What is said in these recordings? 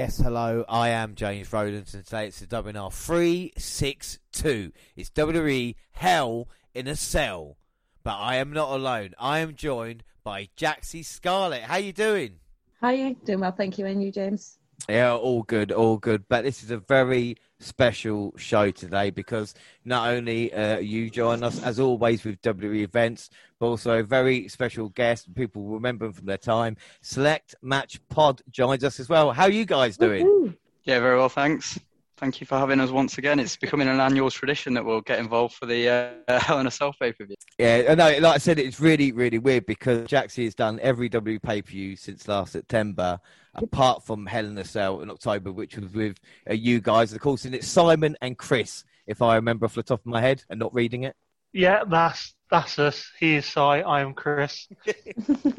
Yes, hello. I am James Rowland, and today it's the WNR 362. It's WWE Hell in a Cell. But I am not alone. I am joined by Jaxie Scarlett. How you doing? How are you? Doing well, thank you. And you, James? Yeah, all good, all good. But this is a very special show today because not only uh, you join us as always with WWE events, but also a very special guest. People will remember them from their time. Select Match Pod joins us as well. How are you guys doing? Woo-hoo. Yeah, very well, thanks. Thank you for having us once again. It's becoming an annual tradition that we'll get involved for the uh, Hell in a Cell pay per view. Yeah, no, like I said, it's really, really weird because Jaxie has done every W pay per view since last September, apart from Hell in a Cell in October, which was with uh, you guys. Of course, and it's Simon and Chris, if I remember off the top of my head and not reading it. Yeah, that's that's us. He is Si. I am Chris.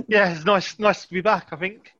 yeah, it's nice nice to be back. I think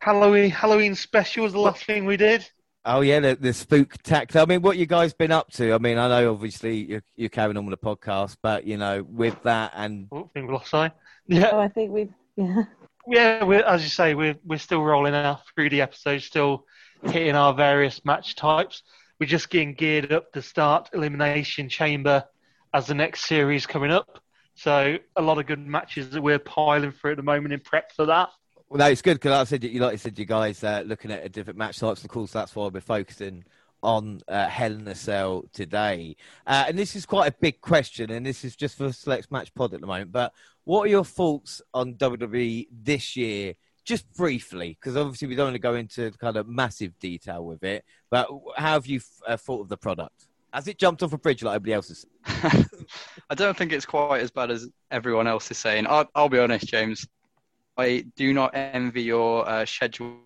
Halloween Halloween special was the last thing we did. Oh yeah, the, the spooktacular. I mean, what you guys been up to? I mean, I know obviously you're, you're carrying on with the podcast, but you know, with that and Oh, I think we lost Si. Yeah, Oh, I think we've yeah. yeah. We're, as you say, we're we're still rolling out 3D episodes, still hitting our various match types. We're just getting geared up to start Elimination Chamber as the next series coming up. So a lot of good matches that we're piling for at the moment in prep for that. Well, no, it's good because like I said, you like I said, you guys uh, looking at a different match types. Of course, that's why we're focusing on uh, Hell in a Cell today. Uh, and this is quite a big question, and this is just for Select Match Pod at the moment. But what are your thoughts on WWE this year? Just briefly, because obviously we don't want to go into kind of massive detail with it. But how have you uh, thought of the product? Has it jumped off a bridge like everybody else is? I don't think it's quite as bad as everyone else is saying. I'll, I'll be honest, James. I do not envy your uh, schedule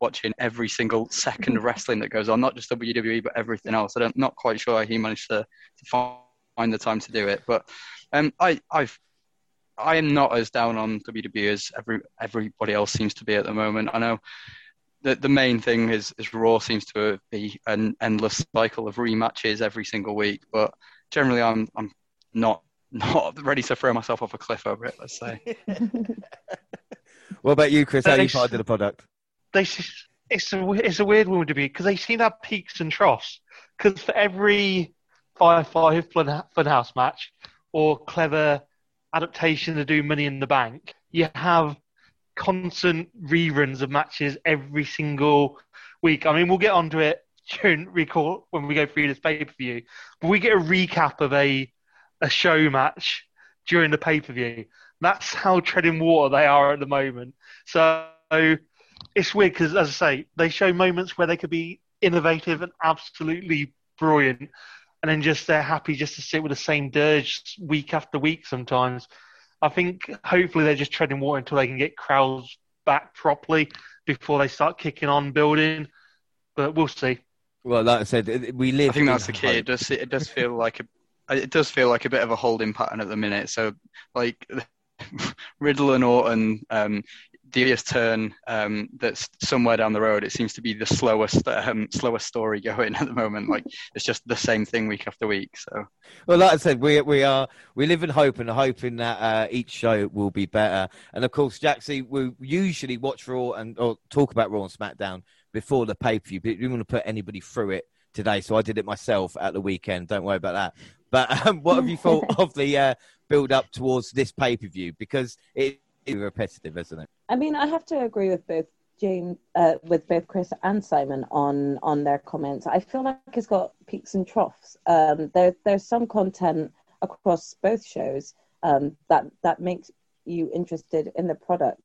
watching every single second of wrestling that goes on, not just WWE, but everything else. I don't, not quite sure how he managed to, to find the time to do it. But um, I, I've, I am not as down on WWE as every, everybody else seems to be at the moment. I know the, the main thing is, is Raw seems to be an endless cycle of rematches every single week, but generally I'm, I'm not not ready to throw myself off a cliff over it. Let's say. What about you, Chris? How do you Thanks. finding the product? they s- it's a it's a weird one to be because they seem to have peaks and troughs. Because for every Firefly Fun- Funhouse match or clever adaptation to do Money in the Bank, you have constant reruns of matches every single week. I mean, we'll get onto it during recall when we go through this pay per view, but we get a recap of a a show match during the pay per view. That's how treading water they are at the moment. So it's weird because, as I say, they show moments where they could be innovative and absolutely brilliant, and then just they're happy just to sit with the same dirge week after week. Sometimes, I think hopefully they're just treading water until they can get crowds back properly before they start kicking on building. But we'll see. Well, like I said, we live. I think that's the key. hope. It does it does feel like a it does feel like a bit of a holding pattern at the minute. So like Riddle and Orton, um, Devious turn um, that's somewhere down the road. It seems to be the slowest um, slowest story going at the moment. Like it's just the same thing week after week. So Well, like I said, we we are we live in hope and hoping that uh, each show will be better. And of course, Jaxie, we usually watch Raw and or talk about Raw and SmackDown before the pay per view. But we didn't want to put anybody through it today, so I did it myself at the weekend. Don't worry about that. But um, what have you thought of the uh, build up towards this pay per view? Because it is repetitive, isn't it? I mean, I have to agree with both James, uh, with both Chris and Simon on on their comments. I feel like it's got peaks and troughs. Um, there there's some content across both shows um, that that makes you interested in the product.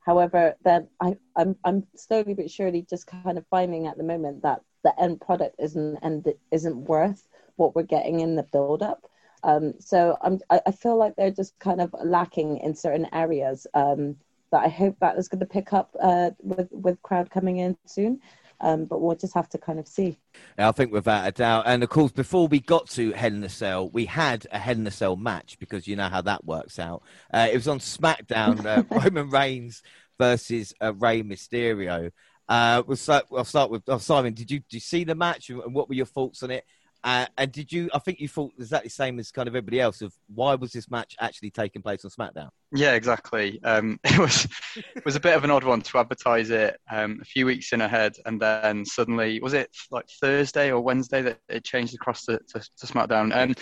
However, then I, I'm I'm slowly but surely just kind of finding at the moment that the end product isn't and isn't worth what we're getting in the build up. Um, so I'm, I, feel like they're just kind of lacking in certain areas um, that I hope that is going to pick up uh, with with crowd coming in soon. Um, but we'll just have to kind of see. I think without a doubt. And of course, before we got to Hell in a Cell, we had a Hell in a Cell match because you know how that works out. Uh, it was on SmackDown, uh, Roman Reigns versus uh, Rey Mysterio. Uh, we'll start, I'll start with oh, Simon. Did you, did you see the match and what were your thoughts on it? Uh, and did you? I think you thought exactly the same as kind of everybody else. Of why was this match actually taking place on SmackDown? Yeah, exactly. Um, it was it was a bit of an odd one to advertise it um, a few weeks in ahead, and then suddenly was it like Thursday or Wednesday that it changed across to, to, to SmackDown, and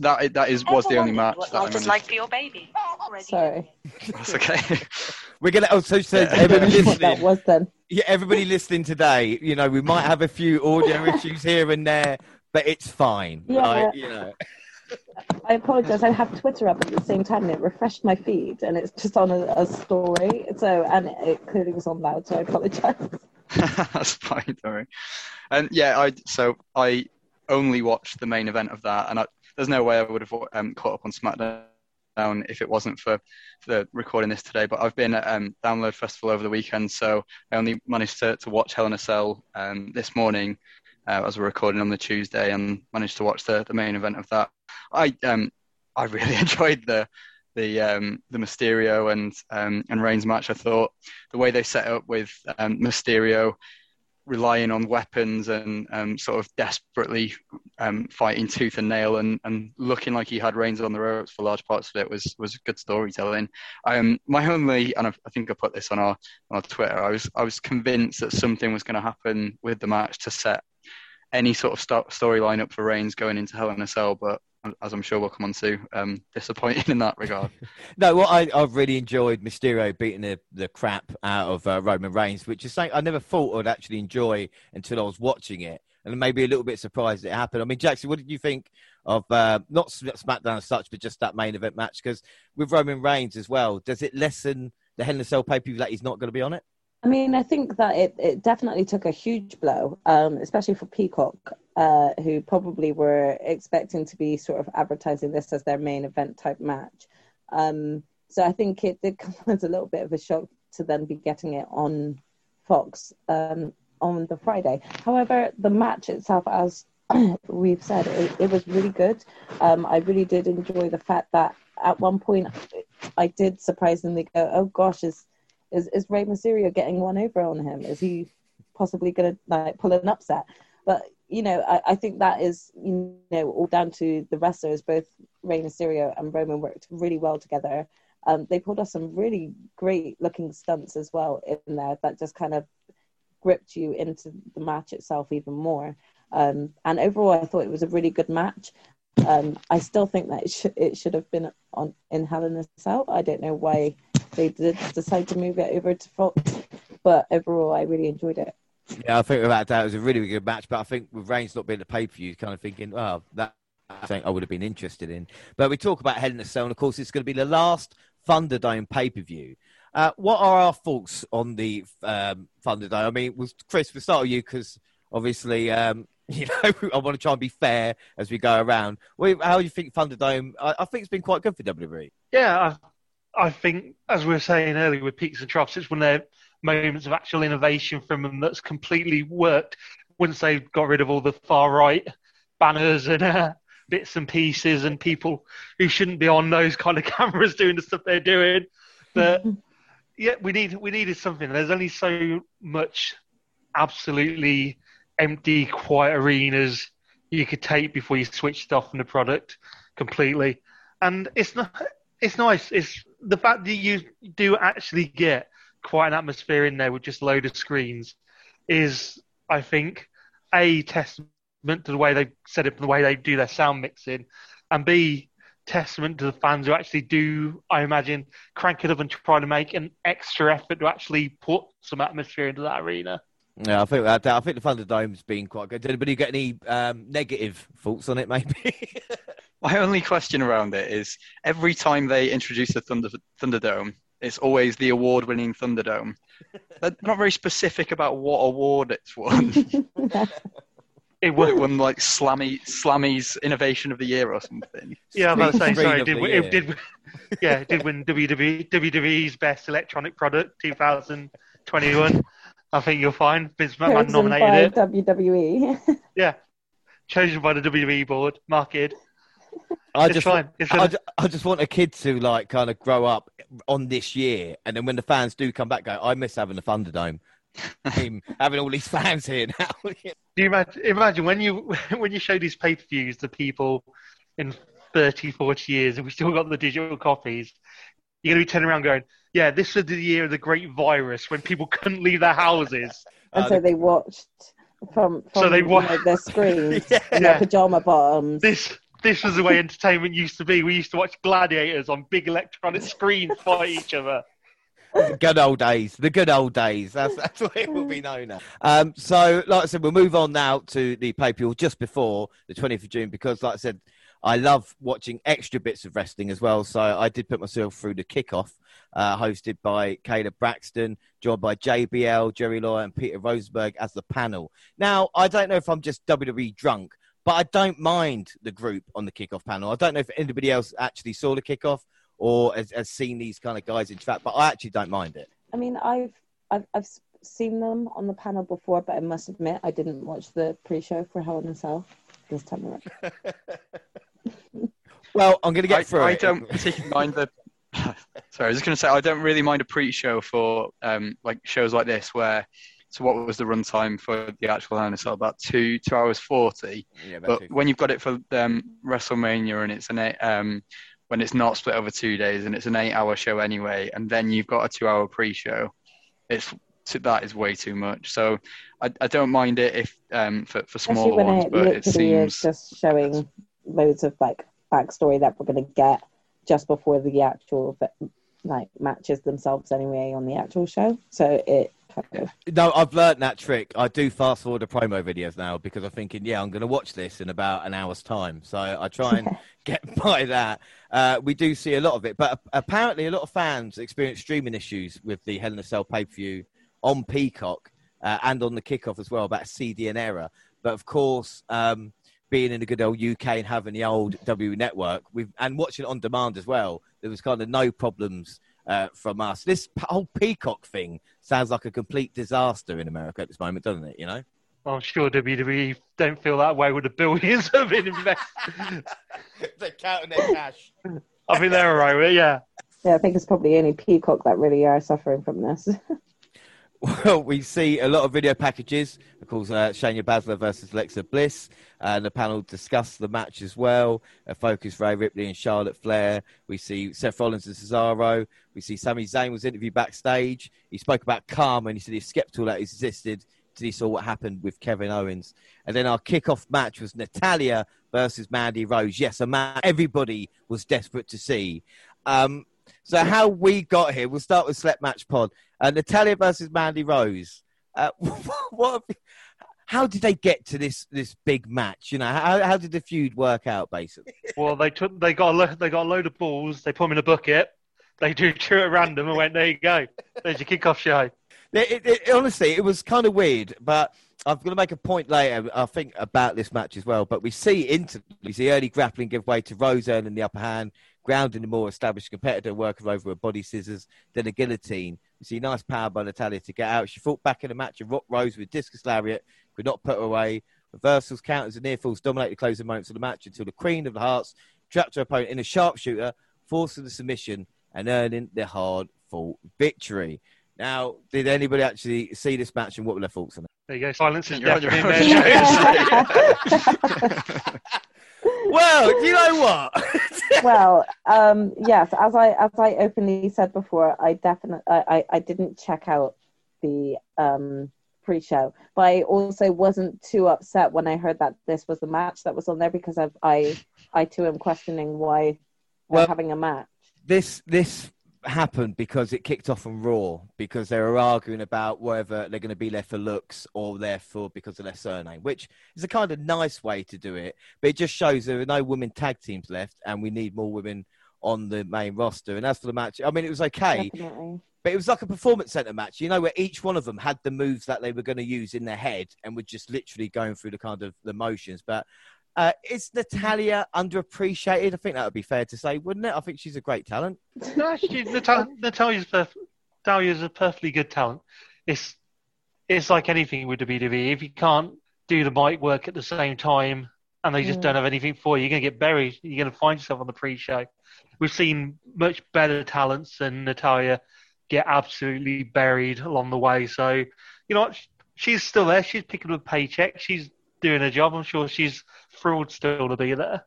that that is was the only match. What that life is like for your baby. Already. Sorry. That's okay. We're gonna. Oh, so, so Yeah. everybody what that listening. was then. Yeah, everybody listening today. You know, we might have a few audio issues here and there, but it's fine. Yeah. Like, you know. I apologize. I have Twitter up at the same time, and it refreshed my feed, and it's just on a, a story. So, and it clearly was on loud. So I apologize. That's fine, don't. And yeah, I so I only watched the main event of that, and I, there's no way I would have um, caught up on SmackDown if it wasn't for, for the recording this today. But I've been at um, Download Festival over the weekend, so I only managed to, to watch Hell in a Cell um, this morning uh, as we're recording on the Tuesday, and managed to watch the, the main event of that. I um I really enjoyed the the um, the Mysterio and um, and Reigns match. I thought the way they set up with um, Mysterio relying on weapons and um, sort of desperately um, fighting tooth and nail and, and looking like he had Reigns on the ropes for large parts of it was was good storytelling. Um, my only, and I, I think I put this on our on our Twitter, I was I was convinced that something was going to happen with the match to set any sort of sto- storyline up for Reigns going into Hell in a Cell, but as I'm sure we'll come on to, um, disappointing in that regard. No, what I, I've really enjoyed Mysterio beating the, the crap out of uh, Roman Reigns, which is something I never thought I'd actually enjoy until I was watching it, and maybe a little bit surprised it happened. I mean, Jackson, what did you think of uh, not SmackDown as such, but just that main event match? Because with Roman Reigns as well, does it lessen the Hell in a Cell pay per view that he's not going to be on it? I mean, I think that it, it definitely took a huge blow, um, especially for Peacock, uh, who probably were expecting to be sort of advertising this as their main event type match. Um, so I think it did come as a little bit of a shock to then be getting it on Fox um, on the Friday. However, the match itself, as we've said, it, it was really good. Um, I really did enjoy the fact that at one point I did surprisingly go, "Oh gosh, is is is Rey Mysterio getting one over on him? Is he possibly going to like pull an upset?" But you know, I, I think that is you know all down to the wrestlers. Both Rey Mysterio and Roman worked really well together. Um, they pulled off some really great looking stunts as well in there that just kind of gripped you into the match itself even more. Um, and overall, I thought it was a really good match. Um, I still think that it should it should have been on in Hell in a Cell. I don't know why they did decide to move it over to Fox, but overall, I really enjoyed it. Yeah, I think without doubt it was a really, really good match. But I think with Reigns not being the pay per view, kind of thinking, well, that something I would have been interested in. But we talk about Hell in a Cell, and of course, it's going to be the last Thunderdome pay per view. Uh, what are our thoughts on the um, Thunderdome? I mean, was Chris, we'll start with you because obviously, um, you know, I want to try and be fair as we go around. How do you think Thunderdome? I, I think it's been quite good for E. WWE. Yeah, I, I think, as we were saying earlier with peaks and troughs, it's one of their moments of actual innovation from them that's completely worked once they've got rid of all the far right banners and uh, bits and pieces and people who shouldn't be on those kind of cameras doing the stuff they're doing. But yeah, we need we needed something. There's only so much absolutely empty, quiet arenas you could take before you switched off from the product completely. And it's not it's nice. It's the fact that you do actually get quite an atmosphere in there with just a load of screens is, I think, a testament to the way they set up the way they do their sound mixing, and b testament to the fans who actually do, I imagine, crank it up and try to make an extra effort to actually put some atmosphere into that arena. Yeah, I think that. I think the Thunderdome's been quite good. Did anybody get any um, negative thoughts on it? Maybe. My only question around it is every time they introduce the Thunder, Thunderdome, it's always the award-winning Thunderdome. They're not very specific about what award it's won. It it won like Slammy Slammy's Innovation of the Year or something. yeah, I'm about to say, sorry, of it did, the win- year. it did, yeah, it did win WWE, WWE's Best Electronic Product 2021. I think you'll find Vince McMahon Chosen by nominated it. WWE. Yeah, chosen by the WWE board, marketed. I It's just, fine. It's I, a- ju- I just want a kid to like kind of grow up on this year, and then when the fans do come back, go, I miss having the Thunderdome. him having all these fans here now. Do you imagine, imagine when you when you show these pay per views to people in 30, 40 years, and we still got the digital copies? You're going to be turning around going, "Yeah, this was the year of the great virus when people couldn't leave their houses." And Uh, so they watched from, from So they you know, their screens Yeah. in Yeah. their pajama bottoms. This this was the way entertainment used to be. We used to watch gladiators on big electronic screens fight each other. the good old days. The good old days. That's that's what it will be known as. Um, so, like I said, we'll move on now to the pay per view just before the 20th of June because, like I said, I love watching extra bits of wrestling as well. So I did put myself through the kickoff, uh, hosted by Kayla Braxton, joined by JBL, Jerry Lawler, and Peter Rosenberg as the panel. Now, I don't know if I'm just WWE drunk, but I don't mind the group on the kickoff panel. I don't know if anybody else actually saw the kickoff or has, has seen these kind of guys in interact, but I actually don't mind it. I mean, I've, I've I've seen them on the panel before, but I must admit I didn't watch the pre-show for Hell in a Cell this time around. Well, I'm going to get I, through I it. don't particularly mind the. Sorry, I was just going to say I don't really mind a pre-show for um, like shows like this where. So what was the runtime for the actual Hell in? About two two hours forty. Yeah, But but when you've got it for um, WrestleMania and it's an eight, um, when it's not split over two days and it's an eight-hour show anyway, and then you've got a two-hour pre-show, it's that is way too much. So I, I don't mind it if um, for for smaller ones, it but it seems just showing loads of like backstory that we're going to get just before the actual like matches themselves anyway on the actual show. So it kind of no, I've learned that trick. I do fast forward the promo videos now because I'm thinking, yeah, I'm going to watch this in about an hour's time. So I try and get by that. Uh, we do see a lot of it, but apparently a lot of fans experience streaming issues with the Hell in a Cell pay per view on Peacock uh, and on the kickoff as well about CDN error. But of course, um, being in the good old UK and having the old W network, we've and watching it on demand as well, there was kind of no problems uh, from us. This p- whole Peacock thing sounds like a complete disaster in America at this moment, doesn't it? You know. I'm sure WWE don't feel that way with the billions that have been invested. They're counting their cash. I think they're all right with it, yeah. yeah, I think it's probably only Peacock that really are suffering from this. Well, we see a lot of video packages. Of course, uh, Shayna Baszler versus Alexa Bliss. And the panel discussed the match as well. Uh, focus Rhea Ripley and Charlotte Flair. We see Seth Rollins and Cesaro. We see Sami Zayn was interviewed backstage. He spoke about karma and he said he's skeptical that it existed until he saw what happened with Kevin Owens. And then our kickoff match was Natalya versus Mandy Rose. Yes, a match everybody was desperate to see. Um, so how we got here, we'll start with Select Match Pod. Uh, Natalya versus Mandy Rose. Uh, what? How did they get to this this big match? You know, how how did the feud work out? Basically, Well, they took they got a lo- they got a load of balls. They put them in a bucket. They drew two at random and went, "There you go. There's your kickoff show." it, it, it- honestly, it was kind of weird. But I'm going to make a point later. I think about this match as well. But we see we see early grappling give way to Rose earning the upper hand, grounding the more established competitor, working over a body scissors, then a guillotine. We see nice power by Natalya to get out. She fought back in a match and rocked Rose with discus lariat, could not put her away. Reversals, counters, and near falls dominate the closing moments of the match until the Queen of the Hearts trapped her opponent in a sharpshooter, forcing the submission and earning the hard fought victory. Now, did anybody actually see this match and what were their thoughts on it? There you go. Silence is You're on your own, there. James. Well, do you know what? well, um, yes, as I as I openly said before, I definitely I, I, I didn't check out the um, pre-show, but I also wasn't too upset when I heard that this was the match that was on there because I've, I I too am questioning why they're Well- having a match. this this happened because it kicked off on Raw because they were arguing about whether they're going to be there for looks or there for because of their surname, which is a kind of nice way to do it. But it just shows there are no women tag teams left, and we need more women on the main roster. And as for the match, I mean, it was okay, Definitely. but it was like a performance center match, you know, where each one of them had the moves that they were going to use in their head and were just literally going through the kind of the motions. But uh, is Natalya underappreciated? I think that would be fair to say, wouldn't it? I think she's a great talent. no, she, Natal- Natalya's perf- Natalya's a perfectly good talent. It's it's like anything with WWE. If you can't do the mic work at the same time and they just Mm. don't have anything for you, you're gonna get buried. You're gonna find yourself on the pre-show. We've seen much better talents than Natalya get absolutely buried along the way. So you know what? She's still there. She's picking up a paycheck. She's doing her job. I'm sure she's thrilled still to be there.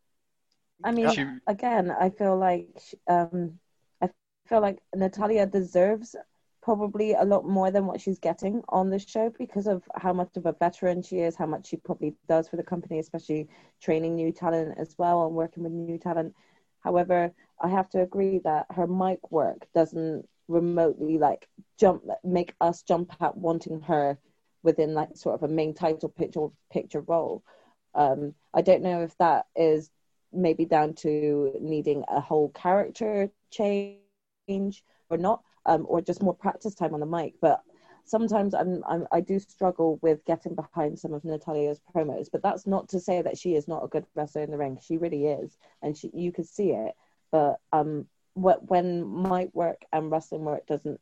I mean, She- again, I feel like um, I feel like Natalya deserves probably a lot more than what she's getting on the show because of how much of a veteran she is, how much she probably does for the company, especially training new talent as well and working with new talent. However, I have to agree that her mic work doesn't remotely like jump make us jump at wanting her within like sort of a main title picture picture role. Um, I don't know if that is maybe down to needing a whole character change or not, um, or just more practice time on the mic. But sometimes I'm, I'm I do struggle with getting behind some of Natalya's promos. But that's not to say that she is not a good wrestler in the ring. She really is, and she you could see it. But um, what when mic work and wrestling work doesn't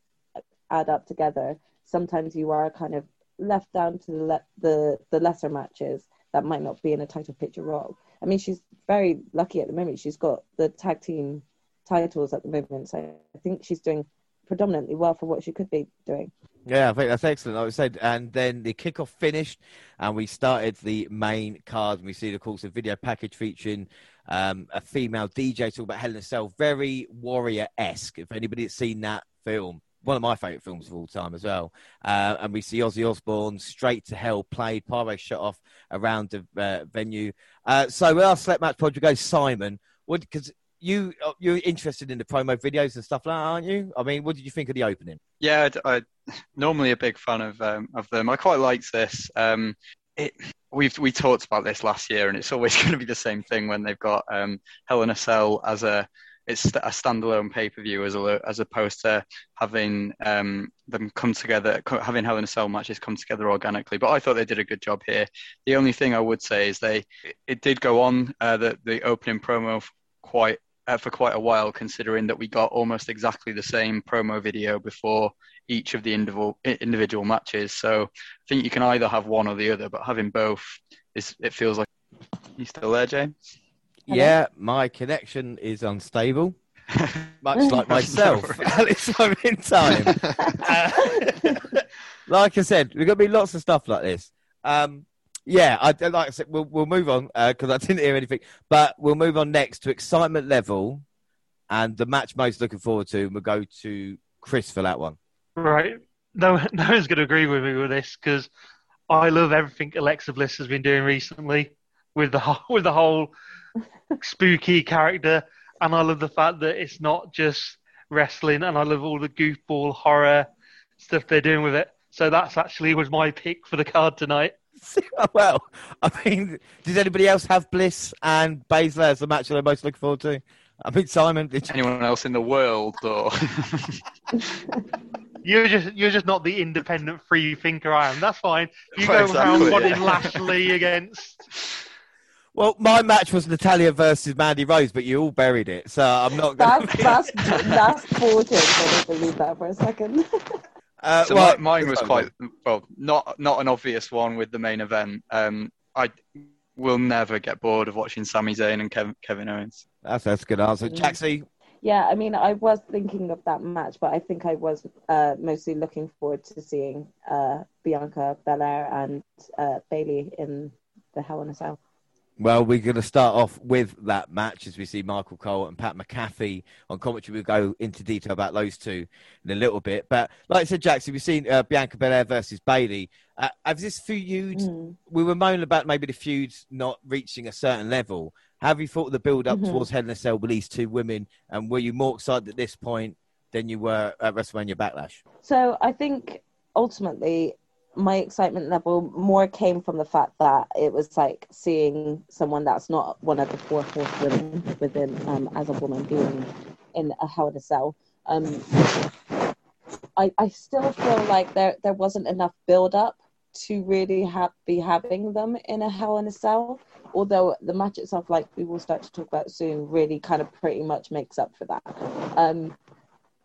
add up together, sometimes you are kind of left down to the le- the the lesser matches that might not be in a title picture role. I mean, she's very lucky at the moment. She's got the tag team titles at the moment, so I think she's doing predominantly well for what she could be doing. Yeah, I think that's excellent. Like I said, and then the kickoff finished, and we started the main card. And we see, of course, a video package featuring um, a female DJ talking about Helen herself, very warrior esque. If anybody's seen that film, one of my favourite films of all time as well. Uh, and we see Ozzy Osbourne straight to hell played, pyro shut off around the uh, venue. Uh, so with our select match project go Simon. What because you uh, you're interested in the promo videos and stuff like that, aren't you? I mean, what did you think of the opening? Yeah, I, I normally a big fan of um, of them. I quite liked this. Um, it, we've we talked about this last year, and it's always going to be the same thing when they've got um, Hell in a Cell as a it's a standalone pay per view as a, as opposed to having um, them come together, having Hell in a Cell matches come together organically. But I thought they did a good job here. The only thing I would say is they it did go on uh, the the opening promo quite uh, for quite a while, considering that we got almost exactly the same promo video before each of the individual individual matches. So I think you can either have one or the other, but having both is it feels like. You still there, James? Hello? Yeah, my connection is unstable, much like myself No at this moment in time. Uh, like I said, we're going to be lots of stuff like this. Um, yeah, I, like I said, we'll, we'll move on because I didn't hear anything, but we'll move on next to excitement level and the match most looking forward to. And we'll go to Chris for that one. Right. No, no one's going to agree with me with this because I love everything Alexa Bliss has been doing recently with the whole, with the whole spooky character, and I love the fact that it's not just wrestling, and I love all the goofball horror stuff they're doing with it. So that's actually was my pick for the card tonight. well, I mean, does anybody else have Bliss and Baszler as the match that they're most looking forward to? I mean, Simon, did you? Anyone else in the world, or You're just you're just not the independent free thinker I am. That's fine. You Well, go around exactly, wanting yeah. Lashley against. Well, my match was Natalya versus Mandy Rose, but you all buried it, so I'm not going That's to. that's that's bullshit. I don't believe that for a second. Uh, so well, mi- mine was quite well, not not an obvious one with the main event. Um, I will never get bored of watching Sami Zayn and Kevin, Kevin Owens. That's that's a good answer, Mm. Jaxie. Yeah, I mean, I was thinking of that match, but I think I was uh, mostly looking forward to seeing uh, Bianca Belair and uh, Bayley in the Hell in a Cell. Well, we're going to start off with that match as we see Michael Cole and Pat McAfee on commentary. We'll go into detail about those two in a little bit. But like I said, Jackson, we've seen uh, Bianca Belair versus Bayley. Uh, has this feud? Mm. We were moaning about maybe the feuds not reaching a certain level. Have you thought of the build up Mhm. towards Hell in a Cell with these two women? And were you more excited at this point than you were at WrestleMania Backlash? So I think ultimately my excitement level more came from the fact that it was like seeing someone that's not one of the four horsewomen within um, as a woman being in a Hell in a Cell. Um, I I still feel like there there wasn't enough build up to really have be having them in a Hell in a Cell. Although the match itself, like we will start to talk about soon, really kind of pretty much makes up for that. Um,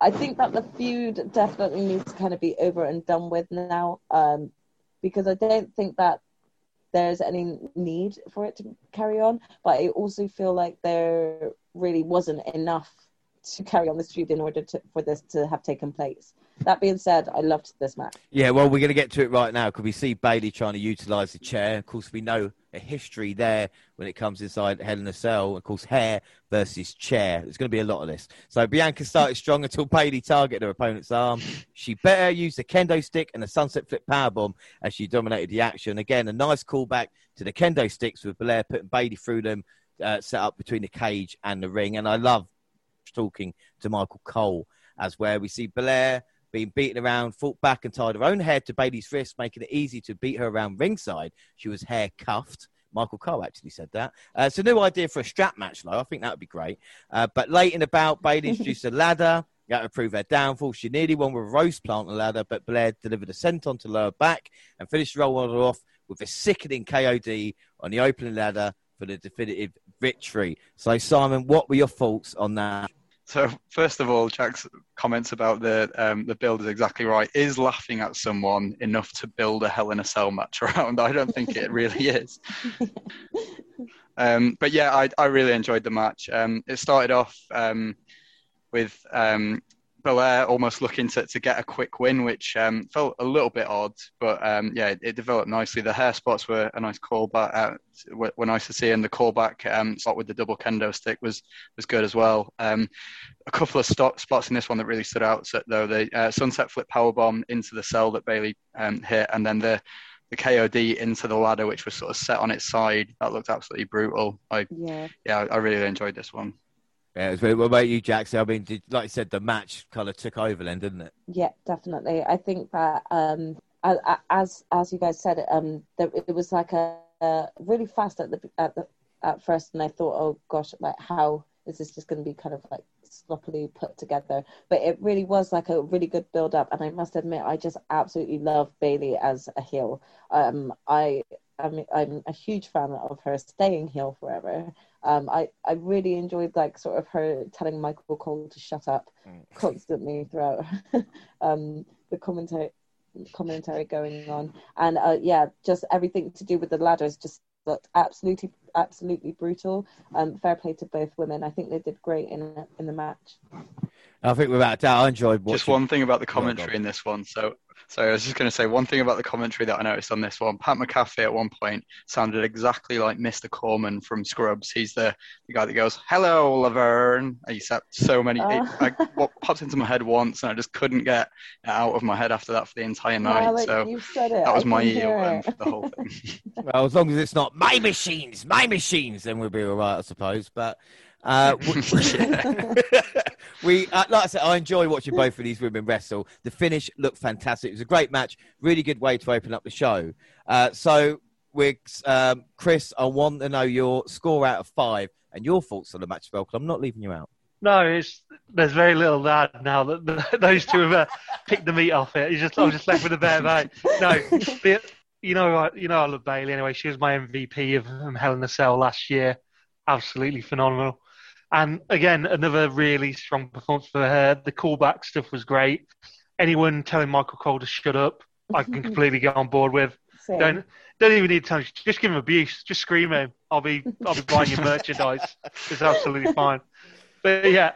I think that the feud definitely needs to kind of be over and done with now, um, because I don't think that there's any need for it to carry on. But I also feel like there really wasn't enough to carry on this feud in order to, for this to have taken place. That being said, I loved this match. Yeah, well, we're going to get to it right now because we see Bayley trying to utilize the chair. Of course, we know a history there when it comes inside Hell in a Cell. Of course, hair versus chair. There's going to be a lot of this. So Bianca started strong until Bayley targeted her opponent's arm. She better use the kendo stick and the sunset flip powerbomb as she dominated the action. Again, a nice callback to the kendo sticks with Belair putting Bayley through them, uh, set up between the cage and the ring. And I love talking to Michael Cole as where we see Belair being beaten around, fought back and tied her own hair to Bayley's wrist, making it easy to beat her around ringside. She was hair cuffed. Michael Cole actually said that. Uh, it's a new idea for a strap match, though. I think that would be great. Uh, but late in the bout, Bayley introduced a ladder. That to prove her downfall. She nearly won with a Rose Plant on the ladder, but Belair delivered a senton to lower back and finished the roll off with a sickening KOD on the opening ladder for the definitive victory. So, Simon, what were your thoughts on that? So first of all, Jack's comments about the um, the build is exactly right. Is laughing at someone enough to build a Hell in a Cell match around? I don't think it really is. Um, but yeah, I, I really enjoyed the match. Um, it started off um, with um, Belair almost looking to, to get a quick win, which um, felt a little bit odd, but um, yeah, it, it, developed nicely. The hair spots were a nice callback, uh, were, were, nice to see, and the callback um, spot with the double kendo stick was was good as well. Um, a couple of stop, spots in this one that really stood out, so, though the uh, sunset flip power bomb into the cell that Bayley um, hit, and then the the KOD into the ladder, which was sort of set on its side. That looked absolutely brutal. I yeah, yeah I really enjoyed this one. Yeah, it was, what about you, Jackson? I mean, did, like I said, the match kind of took over then, didn't it? Yeah, definitely. I think that um, as as you guys said, um, it was like a, a, really fast at the at the at first, and I thought, oh gosh, like how is this just going to be kind of like sloppily put together? But it really was like a really good build up, and I must admit, I just absolutely love Bayley as a heel. Um, I I'm I'm a huge fan of her staying heel forever. Um, I I really enjoyed like sort of her telling Michael Cole to shut up mm. constantly throughout um, the commentary commentary going on, and uh, yeah, just everything to do with the ladders just looked absolutely absolutely brutal. Um, fair play to both women. I think they did great in in the match. I think without doubt, I enjoyed. Watching... Just one thing about the commentary in this one. So so I was just going to say one thing about the commentary that I noticed on this one. Pat McAfee at one point sounded exactly like Mr. Corman from Scrubs. He's the, the guy that goes, "Hello, Laverne." I used so many. Uh. It, I, what popped into my head once, and I just couldn't get it out of my head after that for the entire night. like so that was my ear for the whole thing. well, as long as it's not my machines, my machines, then we'll be all right, I suppose. But uh, we, uh, like I said, I enjoy watching both of these women wrestle. The finish looked fantastic. It was a great match. Really good way to open up the show. Uh, so, with um, Chris, I want to know your score out of five and your thoughts on the match, well, because I'm not leaving you out. No, it's, there's very little add now that those two have uh, picked the meat off it. You just, I'm just left with a bear mate. No, the, you know, you know, I love Bayley anyway. She was my MVP of um, Hell in a Cell last year. Absolutely phenomenal. And again, another really strong performance for her. The callback stuff was great. Anyone telling Michael Cole to shut up, I can completely get on board with. Same. Don't don't even need to tell him. Just give him abuse. Just scream at him. I'll be I'll be buying your merchandise. It's absolutely fine. But yeah,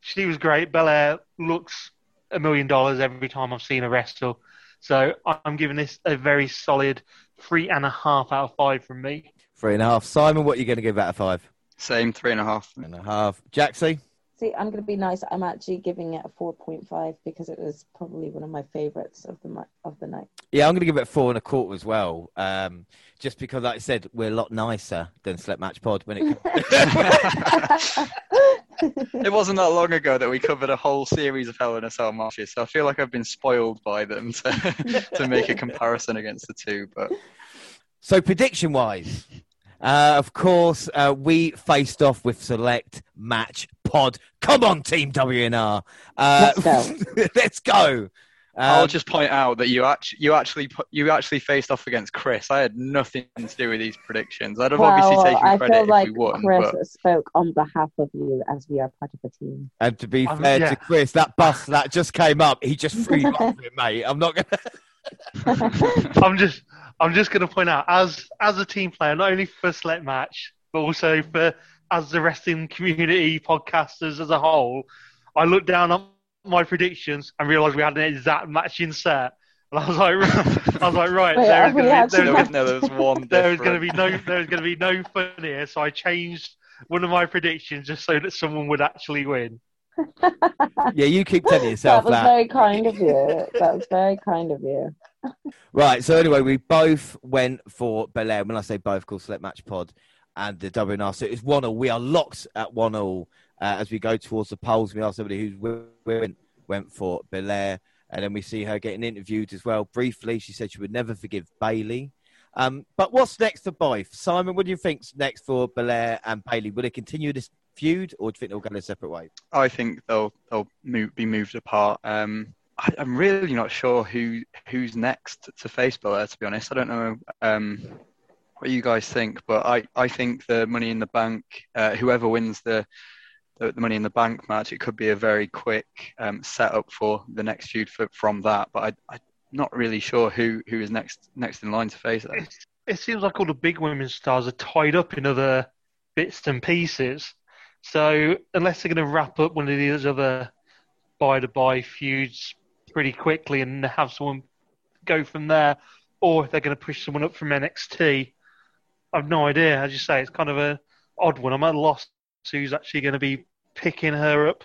she was great. Belair looks a million dollars every time I've seen her wrestle. So I'm giving this a very solid three and a half out of five from me. Three and a half. Simon, what are you going to give out of five? Same, three and a half. Three and a half. Jaxie? See, I'm going to be nice. I'm actually giving it a 4.5 because it was probably one of my favourites of the of the night. Yeah, I'm going to give it a four and a quarter as well. Um, just because, like I said, we're a lot nicer than Select Match Pod when it. it wasn't that long ago that we covered a whole series of Hell in a Cell matches, so I feel like I've been spoiled by them to to make a comparison against the two. But so prediction wise. Uh, of course, uh, we faced off with Select Match Pod. Come on, Team WNR. Uh, let's go. let's go. I'll um, just point out that you actually you actually you actually faced off against Chris. I had nothing to do with these predictions. I'd have well, obviously taken credit I feel like if we won. Chris but... spoke on behalf of you as we are part of the team. And to be um, fair yeah. to Chris, that bus that just came up, he just freed off it, mate. I'm not gonna. I'm just I'm just going to point out, as as a team player, not only for Select Match, but also for as the wrestling community podcasters as a whole, I looked down on my predictions and realised we had an exact matching set. And I was like, I was like, right, Wait, there have is we going had to be there, match- no, there's one. there is going to be no there is going to be no fun here. So I changed one of my predictions just so that someone would actually win. Yeah, you keep telling yourself that was that. very kind of you. That was very kind of you. Right. So anyway, we both went for Belair. When I say both, of course, Select Match Pod and the WNR. So it's one all. We are locked at one all uh, as we go towards the polls. We ask somebody who's went went for Belair, and then we see her getting interviewed as well. Briefly, she said she would never forgive Bayley. Um, but what's next for both? Simon, what do you think's next for Belair and Bayley? Will they continue this feud, or do you think they'll go their separate ways? I think they'll they'll move, be moved apart. Um, I, I'm really not sure who who's next to face Belair. To be honest, I don't know um, what you guys think, but I, I think the Money in the Bank, uh, whoever wins the, the the Money in the Bank match, it could be a very quick um, setup for the next feud for, from that. But I, I'm not really sure who, who is next next in line to face it. It, it seems like all the big women's stars are tied up in other bits and pieces. So unless they're going to wrap up one of these other by the by feuds pretty quickly and have someone go from there, or if they're going to push someone up from NXT, I've no idea. As you say, it's kind of a odd one. I'm at a loss who's actually going to be picking her up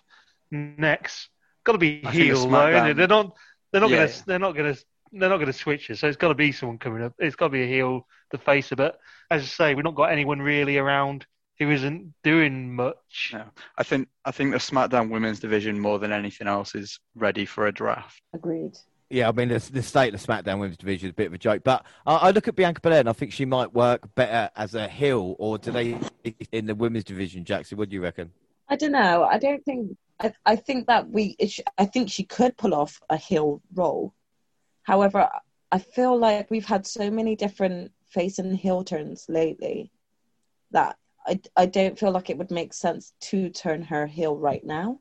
next. Got to be I heel though. isn't it? SmackDown- They're not. They're not Yeah. going to. They're not going to. They're not going to switch it. So it's got to be someone coming up. It's got to be a heel, the face of it. As I say, we've not got anyone really around who isn't doing much. No. I think I think the SmackDown Women's division more than anything else is ready for a draft. Agreed. Yeah, I mean the, the state of the SmackDown Women's Division is a bit of a joke, but I, I look at Bianca Belair and I think she might work better as a heel, or do they in the Women's Division? Jackson, what do you reckon? I don't know. I don't think. I, I think that we. I think she could pull off a heel role. However, I feel like we've had so many different face and heel turns lately that I, I don't feel like it would make sense to turn her heel right now.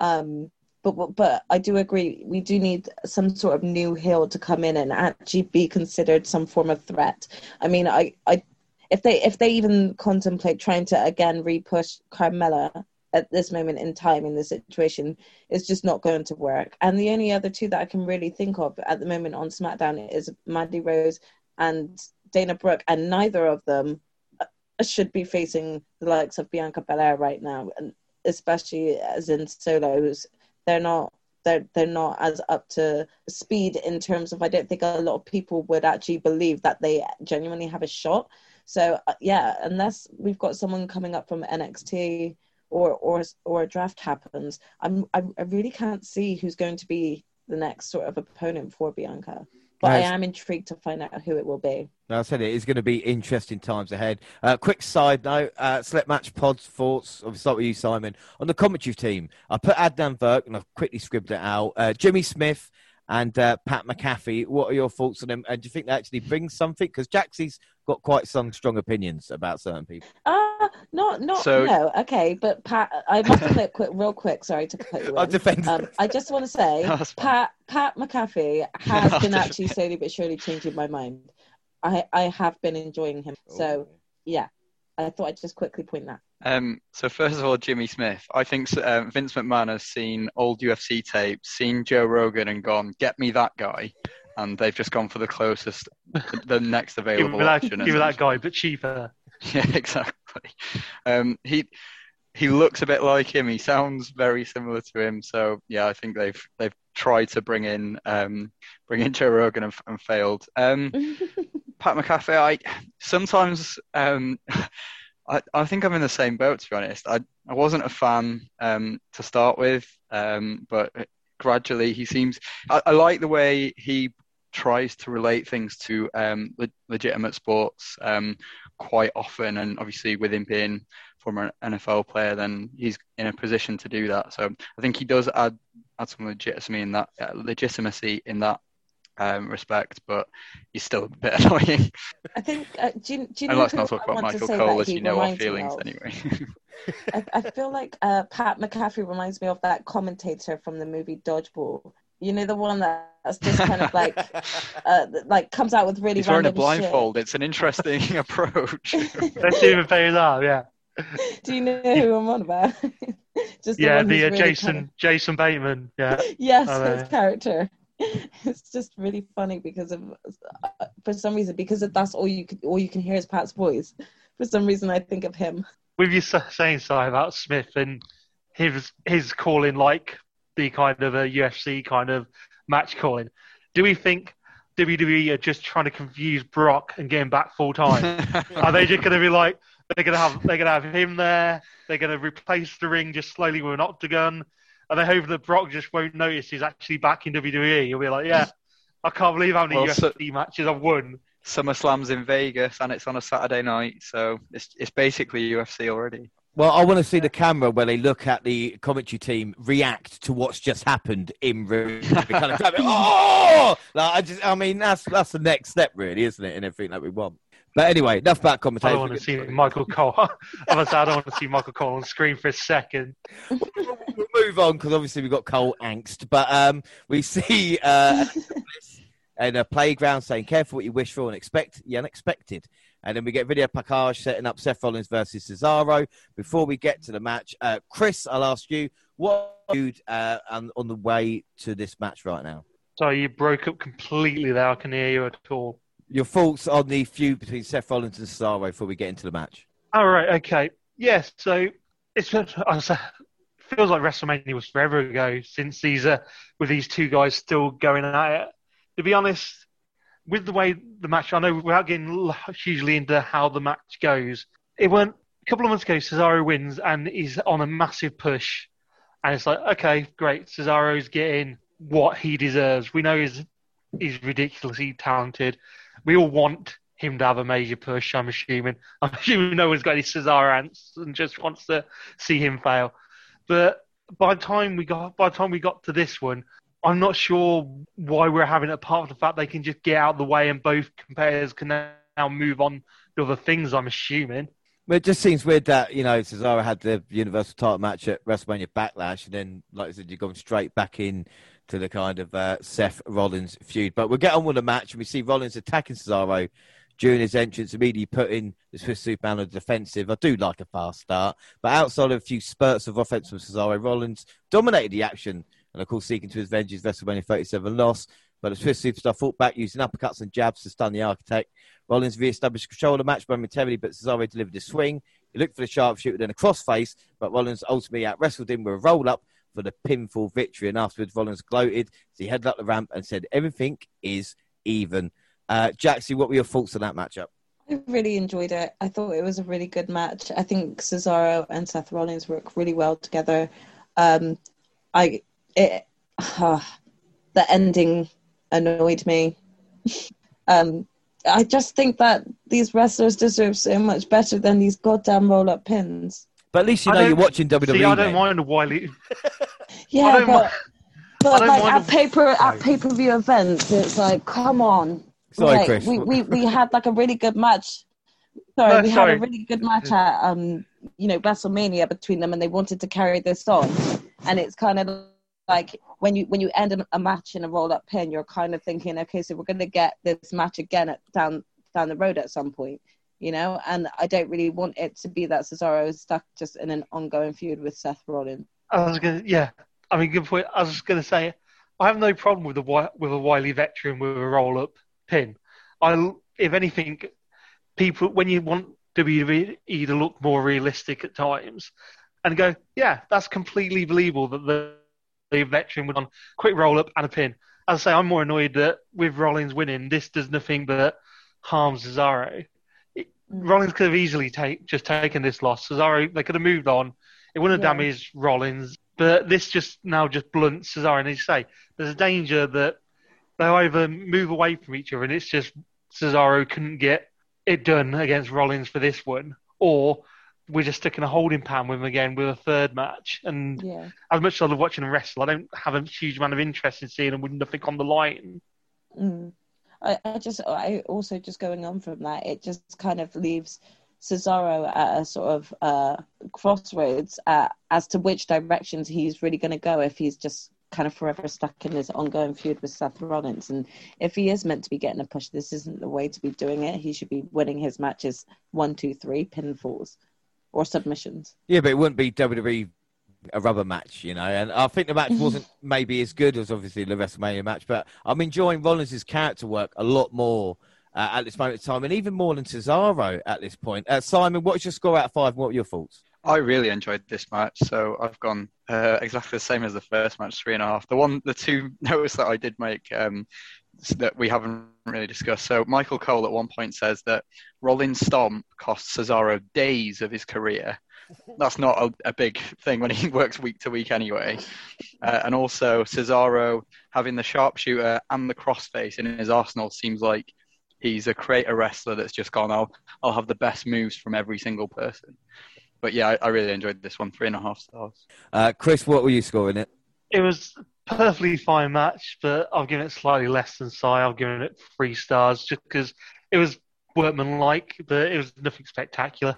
Um, but but- I do agree. We do need some sort of new heel to come in and actually be considered some form of threat. I mean, I I if they if they even contemplate trying to again repush Carmella at this moment in time in this situation it's just not going to work. And the only other two that I can really think of at the moment on SmackDown is Mandy Rose and Dana Brooke, and neither of them should be facing the likes of Bianca Belair right now, and especially as in solos, they're not. They're, they're not as up to speed in terms of I don't think a lot of people would actually believe that they genuinely have a shot. So uh, yeah, unless we've got someone coming up from NXT or or or a draft happens, I'm I, I really can't see who's going to be the next sort of opponent for Bianca. But. I am intrigued to find out who it will be. I said it is going to be interesting times ahead. Uh, quick side note: uh, select match pods thoughts. I'll start with you, Simon. On the commentary team, I put Adnan Virk and I've quickly scribbled it out. Uh, Jimmy Smith and uh, Pat McAfee. What are your thoughts on them? And do you think they actually bring something? Because Jaxie's got quite some strong opinions about certain people. Ah, not not So- no. Okay, but Pat, I must admit, quick, real quick. Sorry to cut you. I've in. Um, I just want to say, Pat Pat McAfee has been actually slowly but surely changing my mind. I I have been enjoying him. So yeah, I thought I'd just quickly point that. Um, so first of all, Jimmy Smith. I think um, Vince McMahon has seen old UFC tapes, seen Joe Rogan, and gone, "Get me that guy," and they've just gone for the closest, the, the next Give available me that, option. give me that guy, but cheaper. Yeah, exactly. Um, he he looks a bit like him. He sounds very similar to him. So yeah, I think they've they've tried to bring in um, bring in Joe Rogan and, and failed. Um, Pat McAfee, I sometimes um, I, I think I'm in the same boat to be honest. I I wasn't a fan um, to start with, um, but gradually he seems. I, I like the way he tries to relate things to um, le- legitimate sports um, quite often, and obviously with him being former NFL player, then he's in a position to do that. So I think he does add add some legitimacy in that uh, legitimacy in that um, respect, but he's still a bit annoying. I think. Uh, do you, do you know and let's not talk about Michael Cole, as you know our feelings of? anyway. I, I feel like uh, Pat McAfee reminds me of that commentator from the movie Dodgeball. You know the one that's just kind of like, uh, like comes out with really he's wearing a random shit. blindfold. It's an interesting approach. Let's even pay that, yeah. Do you know who I'm on about? Just yeah, the uh, really Jason kind Jason Bateman. Yeah, yes, I his know. character. It's just really funny because of, uh, for some reason, because of, that's all you can, all you can hear is Pat's voice. For some reason, I think of him. with you saying so about Smith and his his calling like the kind of a UFC kind of match calling. Do we think WWE are just trying to confuse Brock and get him back full time? are they just going to be like they're going to have they're going to have him there? They're going to replace the ring just slowly with an octagon. And they hope that Brock just won't notice he's actually back in WWE? He'll be like, yeah, I can't believe how many Well, so- UFC matches I've won. SummerSlam's in Vegas and it's on a Saturday night, so it's it's basically UFC already. Well, I want to see the camera where they look at the commentary team react to what's just happened in room. They kind of. Oh, like, I just, I mean, that's that's the next step, really, isn't it? And everything that we want. But anyway, enough about commentary. I don't want to see Michael Cole. I I don't want to see Michael Cole on screen for a second. we'll move on because obviously we've got Cole angst. But um, we see uh, in a playground saying, "Careful what you wish for and expect the unexpected." And then we get video package setting up Seth Rollins versus Cesaro. Before we get to the match, uh, Chris, I'll ask you what mood uh, on, on the way to this match right now. So you broke up completely there. I can hear you at all. Your thoughts on the feud between Seth Rollins and Cesaro before we get into the match? All right, okay. Yes, so it's I say, feels like WrestleMania was forever ago since these uh, with these two guys still going at it. To be honest, with the way the match, I know without getting hugely into how the match goes, it went a couple of months ago. Cesaro wins and he's on a massive push, and it's like, okay, great, Cesaro's getting what he deserves. We know he's he's ridiculously talented. We all want him to have a major push. I'm assuming. I'm assuming no one's got any Cesaro ants and just wants to see him fail. But by the time we got by the time we got to this one, I'm not sure why we're having it. Apart from the fact they can just get out of the way and both competitors can now move on to other things. I'm assuming. Well, it just seems weird that you know Cesaro had the Universal Title match at WrestleMania Backlash, and then, like I said, you're going straight back in to the kind of uh, Seth Rollins feud. But we'll get on with the match, and we see Rollins attacking Cesaro during his entrance, immediately putting the Swiss Superman on the defensive. I do like a fast start, but outside of a few spurts of offense from Cesaro, Rollins dominated the action, and of course, seeking to avenge his WrestleMania 37 loss. But the Swiss superstar fought back using uppercuts and jabs to stun the architect. Rollins re-established control of the match momentarily, but Cesaro delivered a swing. He looked for the sharpshooter, then a crossface, but Rollins ultimately out wrestled him with a roll up for the pinfall victory. And afterwards, Rollins gloated as he headed up the ramp and said, Everything is even. Uh, Jaxie, what were your thoughts on that matchup? I really enjoyed it. I thought it was a really good match. I think Cesaro and Seth Rollins work really well together. Um, I it the ending annoyed me. um, I just think that these wrestlers deserve so much better than these goddamn roll up pins. But at least you know you're watching WWE. See, I don't mate. mind a Wiley. Yeah, don't but mi- but don't like mind at the- paper at pay per view events, it's like come on. Sorry, Like, Chris. We, we we had like a really good match. Sorry, No, we sorry. had a really good match at um you know WrestleMania between them, and they wanted to carry this on, and it's kind of like when you when you end a, match in a roll up pin, you're kind of thinking, okay, so we're going to get this match again at, down down the road at some point, you know. And I don't really want it to be that Cesaro is stuck just in an ongoing feud with Seth Rollins. I was gonna, yeah. I mean, good point. I was just gonna say, I have no problem with a with a wily veteran with a roll up pin. I, if anything, people when you want WWE to look more realistic at times, and go, yeah, that's completely believable that the veteran would on quick roll up and a pin. As I say, I'm more annoyed that with Rollins winning, this does nothing but harm Cesaro. It, Rollins could have easily take, just taken this loss. Cesaro, they could have moved on. It wouldn't have Yeah. damaged Rollins, but this just now just blunts Cesaro. And as you say, there's a danger that they either move away from each other, and it's just Cesaro couldn't get it done against Rollins for this one, or we're just sticking a holding pan with him again with a third match. And Yeah. as much as I love watching him wrestle, I don't have a huge amount of interest in seeing him with nothing on the line. Mm. I, I just, I also just going on from that, it just kind of leaves Cesaro at a sort of uh, crossroads uh, as to which directions he's really going to go if he's just kind of forever stuck in this ongoing feud with Seth Rollins. And if he is meant to be getting a push, this isn't the way to be doing it. He should be winning his matches one, two, three pinfalls or submissions. Yeah, but it wouldn't be WWE a rubber match, you know. And I think the match wasn't maybe as good as obviously the WrestleMania match, but I'm enjoying Rollins' character work a lot more uh, at this moment in time, and even more than Cesaro at this point. Uh, Simon, what's your score out of five? What were your thoughts? I really enjoyed this match, so I've gone uh, exactly the same as the first match, three and a half. The one, the two notes that I did make um, that we haven't really discussed. So Michael Cole at one point says that Rollins Stomp cost Cesaro days of his career. That's not a, a big thing when he works week to week anyway. Uh, and also Cesaro having the sharpshooter and the crossface in his arsenal seems like he's a creator wrestler that's just gone. I'll I'll have the best moves from every single person. But yeah, I, I really enjoyed this one. Three and a half stars. Uh, Chris, what were you scoring it? It was a perfectly fine match, but I've given it slightly less than Si. I've given it three stars just because it was workmanlike, but it was nothing spectacular.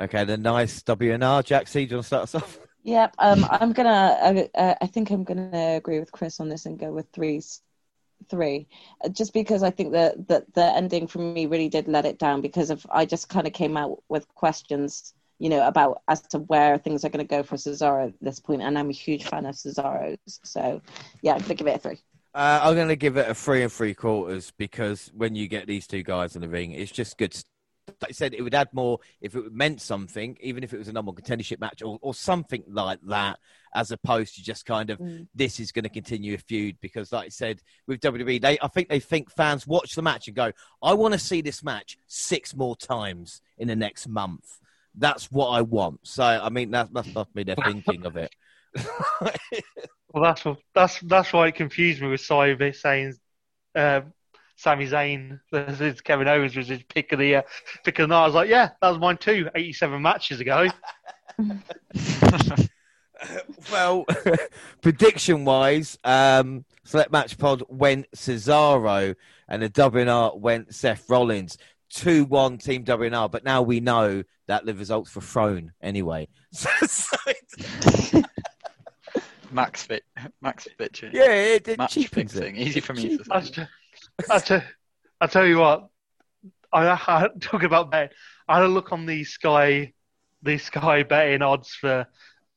Okay, the nice WNR. Jaxie, do you want to start us off? Yep, um, I'm gonna. Uh, I think I'm gonna agree with Chris on this and go with three, three, Uh, just because I think that that the ending for me really did let it down because of I just kind of came out with questions, you know, about as to where things are going to go for Cesaro at this point, and I'm a huge fan of Cesaro's, so yeah, I'm gonna give it a three. Uh, I'm going to give it a three and three quarters because when you get these two guys in the ring, it's just good. Like I said, it would add more if it meant something, even if it was a normal contendership match or, or something like that, as opposed to just kind of Mm. this is going to continue a feud. Because, like I said, with WWE, they I think they think fans watch the match and go, "I want to see this match six more times in the next month." That's what I want. So, I mean, that's that's not me. They're thinking of it. Well, that's what, that's that's why it confused me with Si saying uh, Sami Zayn versus Kevin Owens was his pick of the uh, pick of the night. I was like, yeah, that was mine too. Eighty-seven matches ago. well, prediction wise, um, Select Match Pod went Cesaro and the WNR went Seth Rollins. 2 1 Team WNR, but now we know that the results were thrown anyway. So, so it's- Max fit, Max bitching. yeah, it, it Match cheapens fixing. it. Easy for me to I, say. t- I, t- I tell you what, I, I talking about betting. I had a look on the Sky, the Sky betting odds for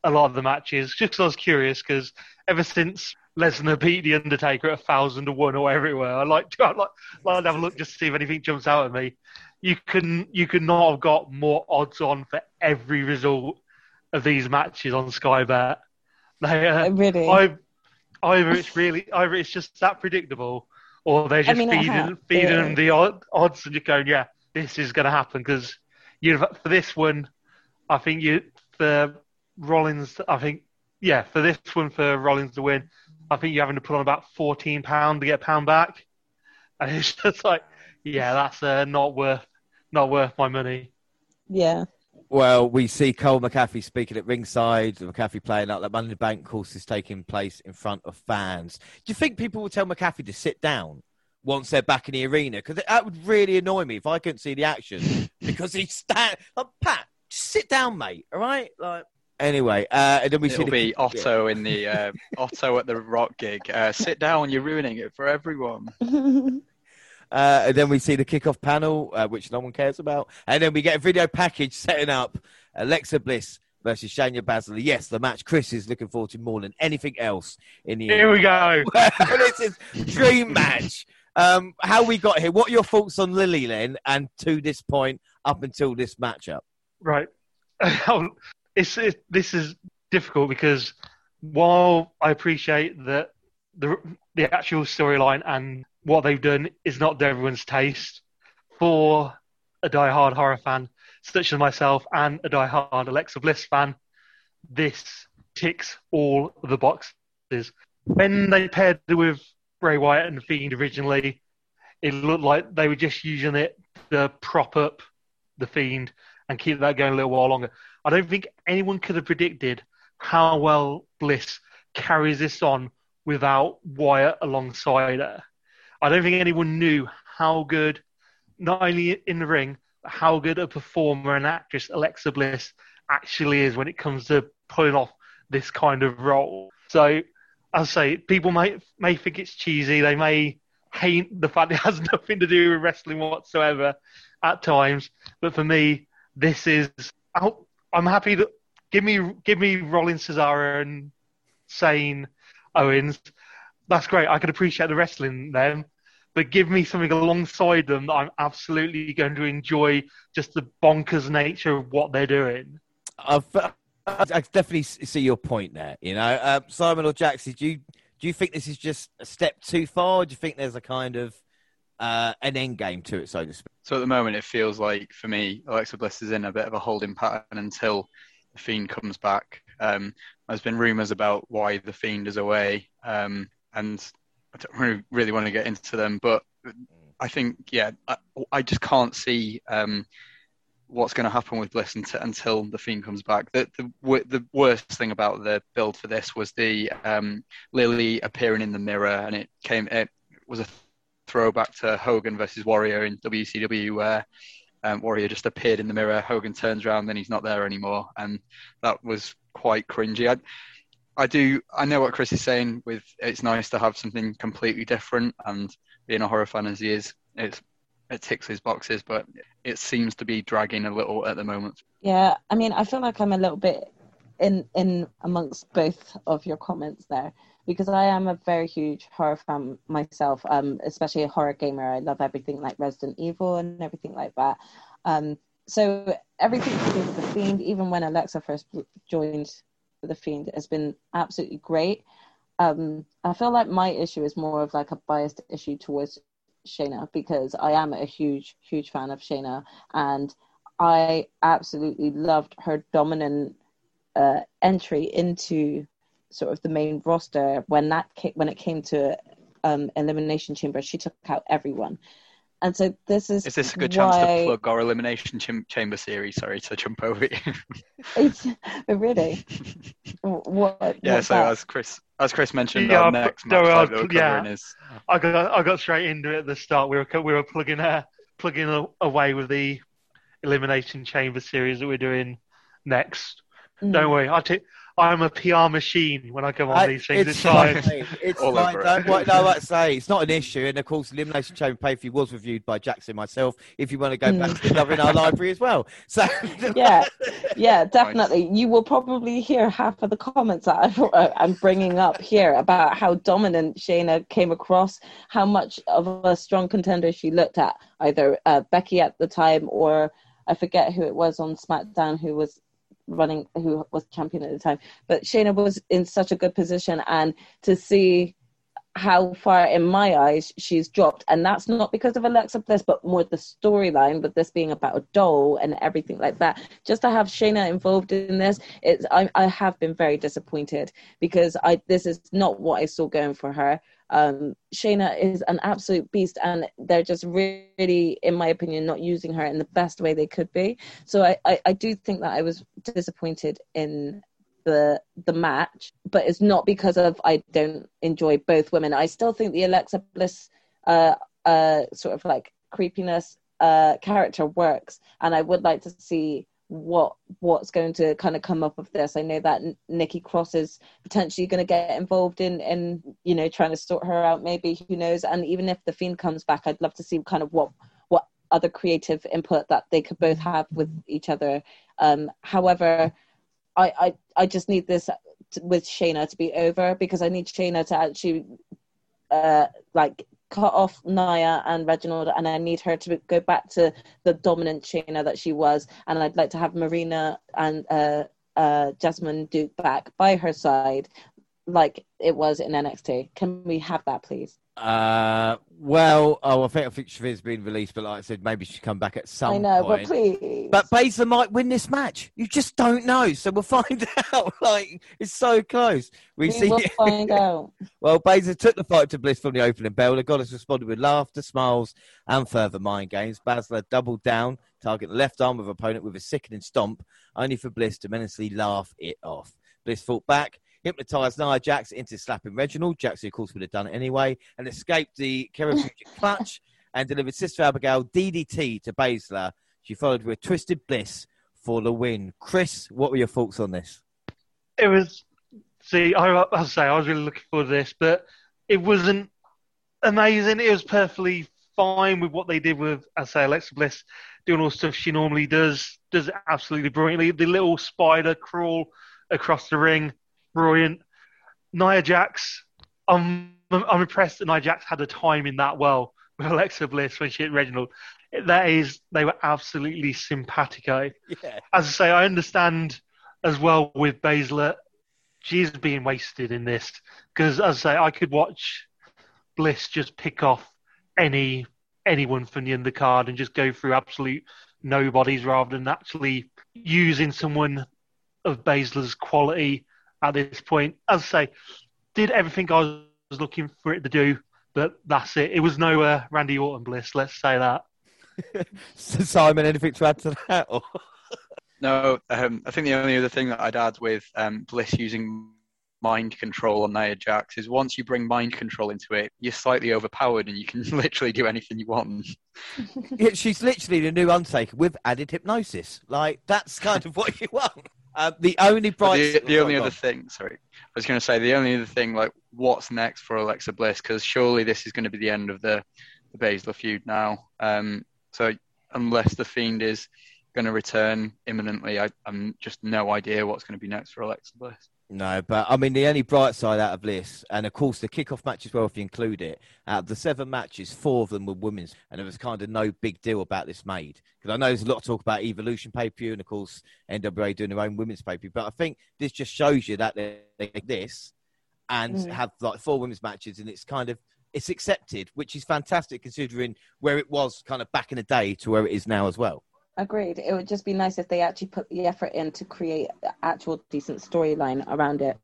a lot of the matches, just because I was curious. Because ever since Lesnar beat the Undertaker at a thousand to one or whatever it were, I like to, I like, like to have a look just to see if anything jumps out at me. You can you could not have got more odds on for every result of these matches on Sky Bet. They, uh, really, I, either it's really either it's just that predictable, or they're just mean, feeding feeding yeah. them the odd, odds and you're going, yeah, this is going to happen because you for this one, I think you for Rollins, I think yeah, for this one for Rollins to win, I think you're having to put on about fourteen pound to get a pound back, and it's just like, yeah, that's uh, not worth not worth my money. yeah. Well, we see Cole McAfee speaking at ringside, McAfee playing out that Money in the Bank course is taking place in front of fans. Do you think people will tell McAfee to sit down once they're back in the arena? Because that would really annoy me if I couldn't see the action because he's stand like Pat, just sit down, mate. All right, like anyway. Uh, and then we see It'll the be Otto in the uh, Otto at the Rock gig. Uh, sit down, you're ruining it for everyone. Uh, and then we see the kickoff panel, uh, which no one cares about. And then we get a video package setting up Alexa Bliss versus Shayna Baszler. Yes, the match Chris is looking forward to more than anything else in the Here we go. this is dream match. Um, how we got here? What are your thoughts on Lily then, and to this point up until this matchup? Right. It's, it, this is difficult because while I appreciate that the the actual storyline and what they've done is not to everyone's taste, for a die-hard horror fan such as myself and a die-hard Alexa Bliss fan, this ticks all the boxes. When they paired with Bray Wyatt and Fiend originally, it looked like they were just using it to prop up the Fiend and keep that going a little while longer. I don't think anyone could have predicted how well Bliss carries this on without Wyatt alongside her. I don't think anyone knew how good, not only in the ring, but how good a performer and actress Alexa Bliss actually is when it comes to pulling off this kind of role. So, I say, people may may think it's cheesy. They may hate the fact it has nothing to do with wrestling whatsoever at times. But for me, this is. I'll- I'm happy that give me give me Rollins, Cesaro, and Zayn Owens. That's great. I can appreciate the wrestling then, but give me something alongside them that I'm absolutely going to enjoy. Just the bonkers nature of what they're doing. I've, I definitely see your point there. You know, um, Simon or Jackson, do you do you think this is just a step too far? Do you think there's a kind of uh, an end game to it, so to speak? So at the moment, it feels like for me, Alexa Bliss is in a bit of a holding pattern until the Fiend comes back. Um, there's been rumours about why the Fiend is away, um, and I don't really, really, want to get into them, but I think, yeah, I, I just can't see um, what's going to happen with Bliss until, until the Fiend comes back. The, the, the worst thing about the build for this was the um, Lily appearing in the mirror, and it came. It was a throwback to Hogan versus Warrior in WCW, where um, Warrior just appeared in the mirror. Hogan turns around, then he's not there anymore, and that was quite cringy. I, I do. I know what Chris is saying. With it's nice to have something completely different, and being a horror fan as he is, it's it ticks his boxes, but it seems to be dragging a little at the moment. Yeah, I mean, I feel like I'm a little bit in in amongst both of your comments there because I am a very huge horror fan myself, um, especially a horror gamer. I love everything like Resident Evil and everything like that. Um, so everything to do with the Fiend, even when Alexa first joined the Fiend, has been absolutely great. Um, I feel like my issue is more of like a biased issue towards Shayna because I am a huge, huge fan of Shayna, and I absolutely loved her dominant uh, entry into sort of the main roster when that came, when it came to um, elimination chamber. She took out everyone, and so this is. Is this a good why... chance to plug our elimination chim- chamber series? Sorry to jump over you. it's really. what? Yeah. what's so that? as Chris as Chris mentioned, Yeah, our next no, match I like was- yeah. is I got I got straight into it at the start. We were we were plugging uh, plugging a- away with the elimination chamber series that we're doing next. Mm. Don't worry, I take I'm a PR machine when I come on I- these things. It's it's fine. fine. It's All fine. Don't, what, no, like I say, it's not an issue. And of course, Elimination Chamber pay per view was reviewed by Jackson myself. If you want to go back Mm. to the in our library as well. So yeah, yeah, definitely. You will probably hear half of the comments that I've, uh, I'm bringing up here about how dominant Shayna came across, how much of a strong contender she looked at, either uh, Becky at the time or I forget who it was on SmackDown who was running, who was champion at the time. But Shayna was in such a good position, and to see how far in my eyes she's dropped. And that's not because of alexa bliss but more the storyline with this being about a doll and everything like that. Just to have shayna involved in this it's i, I have been very disappointed because i this is not what i saw going for her. Um shayna is an absolute beast and they're just really in my opinion not using her in the best way they could be. So i i, I do think that i was disappointed in the the match, but it's not because of I don't enjoy both women. I still think the Alexa Bliss uh uh sort of like creepiness uh character works, and I would like to see what what's going to kind of come up of this. I know that Nikki Cross is potentially going to get involved in in you know trying to sort her out. Maybe who knows? And even if the Fiend comes back, I'd love to see kind of what what other creative input that they could both have with each other. Um, however. I, I, I just need this t- with Shayna to be over because I need Shayna to actually uh, like cut off Nia and Reginald, and I need her to go back to the dominant Shayna that she was. And I'd like to have Marina and uh, uh, Jessamyn Duke back by her side, like it was in NXT. Can we have that, please? Uh, well, oh, I think I think Shafir's been released, but like I said, maybe she come back at some I know, point. but please. But Baszler might win this match. You just don't know, so we'll find out. Like it's so close. We, we see. will find out. Well, Baszler took the fight to Bliss from the opening bell. The goddess responded with laughter, smiles, and further mind games. Baszler doubled down, targeting the left arm of opponent with a sickening stomp, only for Bliss to menacingly laugh it off. Bliss fought back, hypnotised Nia Jax into slapping Reginald. Jax, of course, would have done it anyway, and escaped the Kirifuda clutch and delivered Sister Abigail DDT to Baszler. She followed with Twisted Bliss for the win. Chris, what were your thoughts on this? It was. See, I, I'll say I was really looking forward to this, but it wasn't amazing. It was perfectly fine with what they did with, I say, Alexa Bliss doing all the stuff she normally does, does it absolutely brilliantly. The little spider crawl across the ring, brilliant. Nia Jax, I'm I'm impressed that Nia Jax had a time in that well with Alexa Bliss when she hit Reginald. That is, they were absolutely simpatico. Yeah. As I say, I understand as well with Baszler, she's being wasted in this because, as I say, I could watch Bliss just pick off any anyone from the undercard and just go through absolute nobodies rather than actually using someone of Baszler's quality at this point. As I say, did everything I was looking for it to do, but that's it. It was no uh, Randy Orton Bliss, let's say that. So, Simon, anything to add to that? Or... No, um, I think the only other thing that I'd add with um, Bliss using mind control on Nia Jax is once you bring mind control into it, you're slightly overpowered and you can literally do anything you want. Yeah, she's literally the new Undertaker with added hypnosis. Like that's kind of what you want. Uh, the only bright. the, the only other on. thing, sorry, I was going to say the only other thing, like what's next for Alexa Bliss? Because surely this is going to be the end of the the Baszler feud now. Um, so unless the Fiend is going to return imminently, I, I'm just no idea what's going to be next for Alexa Bliss. No, but I mean the only bright side out of this, and of course the kickoff match as well, if you include it. Out of the seven matches, four of them were women's, and there was kind of no big deal about this made because I know there's a lot of talk about Evolution pay per view, and of course NWA doing their own women's pay per view. But I think this just shows you that they make this and Mm. have like four women's matches, and it's kind of it's accepted, which is fantastic considering where it was kind of back in the day to where it is now as well. Agreed. It would just be nice if they actually put the effort in to create actual decent storyline around it,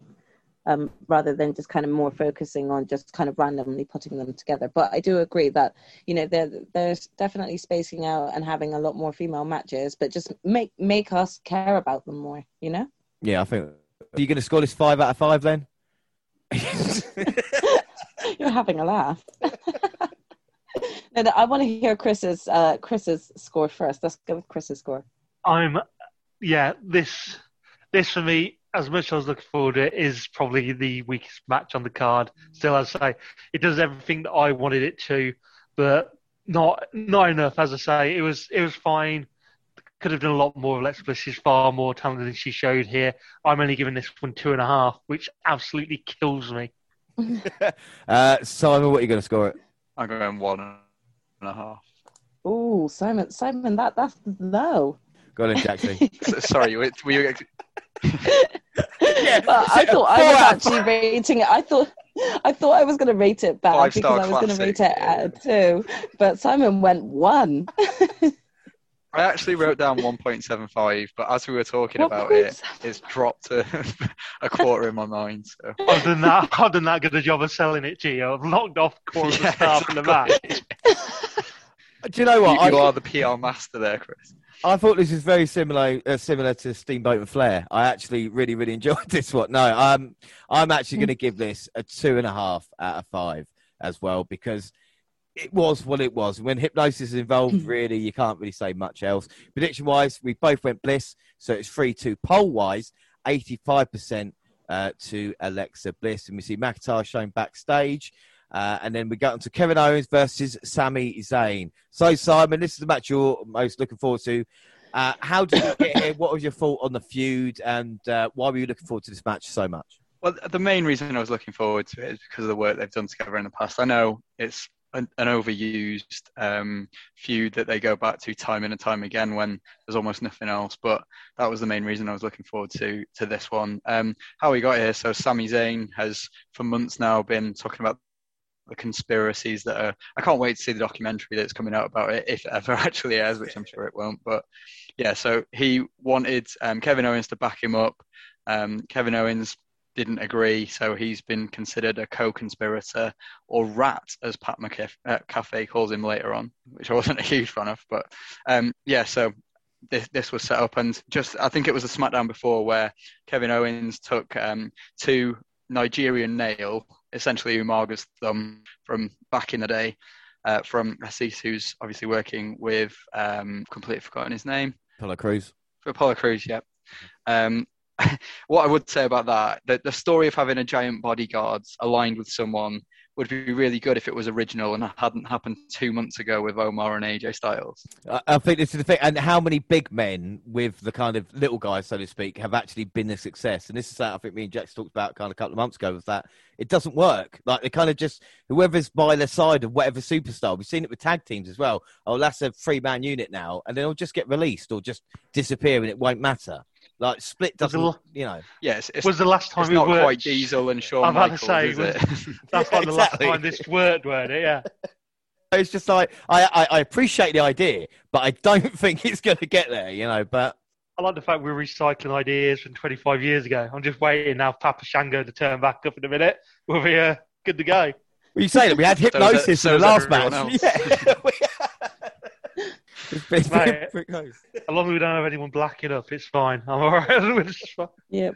um, rather than just kind of more focusing on just kind of randomly putting them together. But I do agree that you know they're there's definitely spacing out and having a lot more female matches, but just make make us care about them more. You know. Yeah, I think. Are you going to score this five out of five then? You're having a laugh. No, no, I want to hear Chris's uh, Chris's score first. Let's go with Chris's score. I'm, yeah, this, this for me, as much as I was looking forward to it, is probably the weakest match on the card. Still, as I say, it does everything that I wanted it to, but not not enough. As I say, it was it was fine. Could have done a lot more. Lex Bliss is far more talented than she showed here. I'm only giving this one two and a half, which absolutely kills me. uh, Simon, what are you going to score it? I'm going one and a half. Ooh, Simon, Simon, that that's low. Go on, then, Jackson. Sorry, were were you? Yeah, Well, I thought I was out of actually rating it. I thought I thought I was going to rate it bad Five because I was going to rate it yeah. at a two, but Simon went one. I actually wrote down 1.75, but as we were talking What about points? it, it's dropped to a quarter in my mind. So I've done that. I've done that good a job of selling it to you. I've knocked off quarter of the Yeah, staff in the exactly. match. Do you know what? you, you I, are the PR master there, Chris. I thought this was very similar, uh, similar to Steamboat and Flair. I actually really, really enjoyed this one. No, I'm, I'm actually going to give this a two and a half out of five as well because it was what it was. When hypnosis is involved, really, you can't really say much else. Prediction wise, we both went Bliss, so it's three two. Poll wise, eighty five percent uh, to Alexa Bliss, and we see McIntyre shown backstage. Uh, and then we go on to Kevin Owens versus Sami Zayn. So, Simon, this is the match you're most looking forward to. Uh, how did you get here? What was your thought on the feud, and uh, why were you looking forward to this match so much? Well, the main reason I was looking forward to it is because of the work they've done together in the past. I know it's an, an overused um, feud that they go back to time and time again when there's almost nothing else, but that was the main reason I was looking forward to to this one. Um, how we got here, so Sami Zayn has for months now been talking about the conspiracies that are. I can't wait to see the documentary that's coming out about it, if it ever actually airs, which I'm sure it won't. But yeah, so he wanted um, Kevin Owens to back him up. Um, Kevin Owens didn't agree, so he's been considered a co-conspirator or rat, as Pat McAfee calls him later on, which I wasn't a huge fan of. But um, yeah, so this, this was set up, and just I think it was a SmackDown before where Kevin Owens took um, two Nigerian nail, essentially Umaga's thumb from back in the day, uh, from Azeez, who's obviously working with um, completely forgotten his name. Apollo Crews. For Apollo Crews, yeah. Um, what I would say about that, the, the story of having a giant bodyguard aligned with someone would be really good if it was original and hadn't happened two months ago with Omos and AJ Styles. I, think this is the thing, and how many big men with the kind of little guys, so to speak, have actually been a success. And this is that I think me and Jax talked about kind of a couple of months ago. Was that it doesn't work? Like they kind of just whoever's by their side of whatever superstar. We've seen it with tag teams as well. Oh, that's a three man unit now, and then it'll just get released or just disappear, and it won't matter. Like split Was doesn't, the you know. Yes, it's, was the last time it's we not worked? quite Diesel and Shawn I'm about to Michaels, say, is was- it? That's like the Exactly. last time this worked, weren't it? Yeah. It's just like I, I, I appreciate the idea, but I don't think it's going to get there, you know. But I like the fact we're recycling ideas from 25 years ago. I'm just waiting now for Papa Shango to turn back up in a minute. We'll be uh, good to go. well, you say that we had So is hypnosis so in the last everyone match. else. Yeah. It's been- it's been Mate. pretty close. As long as we don't have anyone blacking up, it's fine. I'm all right. It's. Yep.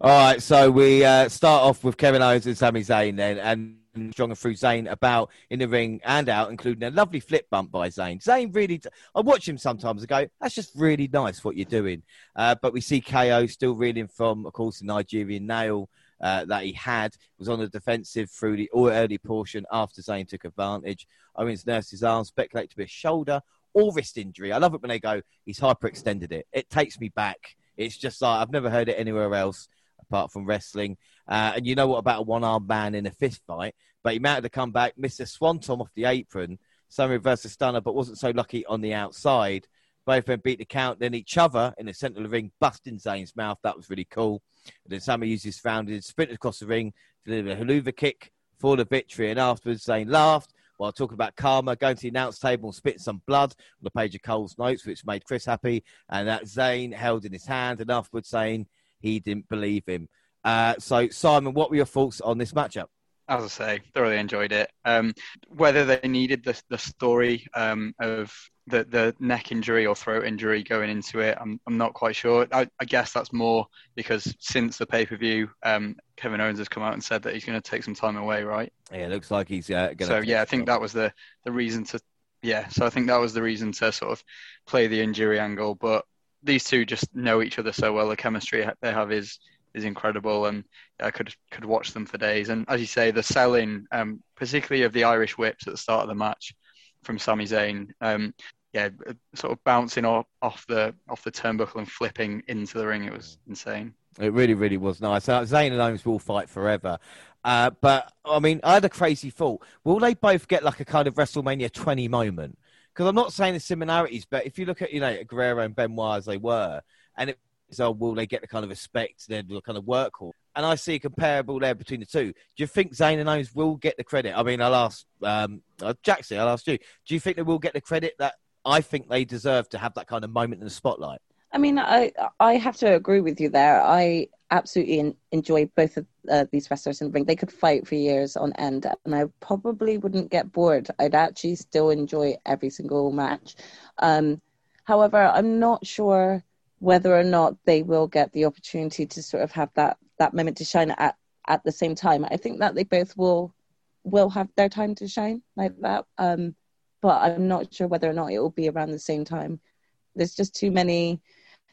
All right, so we uh, start off with Kevin Owens and Sami Zayn then, and stronger through Zayn about in the ring and out, including a lovely flip bump by Zayn. Zayn really, I watch him sometimes and go, that's just really nice what you're doing. Uh, but we see KO still reeling from, of course, the Nigerian nail uh, that he had, was on the defensive through the early portion after Zayn took advantage. Owens nursed his arm, speculated to be a shoulder or wrist injury. I love it when they go, he's hyperextended it. It takes me back. It's just like, I've never heard it anywhere else apart from wrestling. Uh, and you know what about a one armed man in a fist fight? But he mounted to come back, missed a swanton off the apron, some reverse a stunner, but wasn't so lucky on the outside. Both men beat the count, then each other in the centre of the ring, busting Zayn's mouth. That was really cool. And then Sami used his founded, sprinted across the ring, delivered a Helluva Kick for the victory. And afterwards, Zayn laughed while talking about karma, going to the announce table and spitting some blood on the page of Cole's notes, which made Chris happy. And that Zayn held in his hand, and afterwards saying he didn't believe him. Uh, so, Simon, what were your thoughts on this matchup? As I say, thoroughly enjoyed it. Um, whether they needed the the story um, of the the neck injury or throat injury going into it, I'm I'm not quite sure. I, I guess that's more because since the pay per view, um, Kevin Owens has come out and said that he's going to take some time away, right? Yeah, it looks like he's uh, going So yeah, I think that was the the reason to yeah. So I think that was the reason to sort of play the injury angle. But these two just know each other so well. The chemistry they have is is incredible, and I could could watch them for days. And as you say, the selling, um, particularly of the Irish whips at the start of the match from Sami Zayn, um, yeah, sort of bouncing off, off the off the turnbuckle and flipping into the ring. It was insane. It really, really was nice. Uh, Zayn and Owens will fight forever. Uh, but, I mean, I had a crazy thought. Will they both get like a kind of WrestleMania 20 moment? Because I'm not saying the similarities, but if you look at, you know, Guerrero and Benoit as they were, and it so will they get the kind of respect, then the kind of work hall? And I see a comparable there between the two. Do you think Zayn and Owens will get the credit? I mean, I'll ask um, uh, Jackson, I'll ask you. Do you think they will get the credit that I think they deserve to have that kind of moment in the spotlight? I mean, I I have to agree with you there. I absolutely en- enjoy both of uh, these wrestlers in the ring. They could fight for years on end, and I probably wouldn't get bored. I'd actually still enjoy every single match. Um, however, I'm not sure whether or not they will get the opportunity to sort of have that that moment to shine at at the same time. I think that they both will will have their time to shine like that. Um, but I'm not sure whether or not it will be around the same time. There's just too many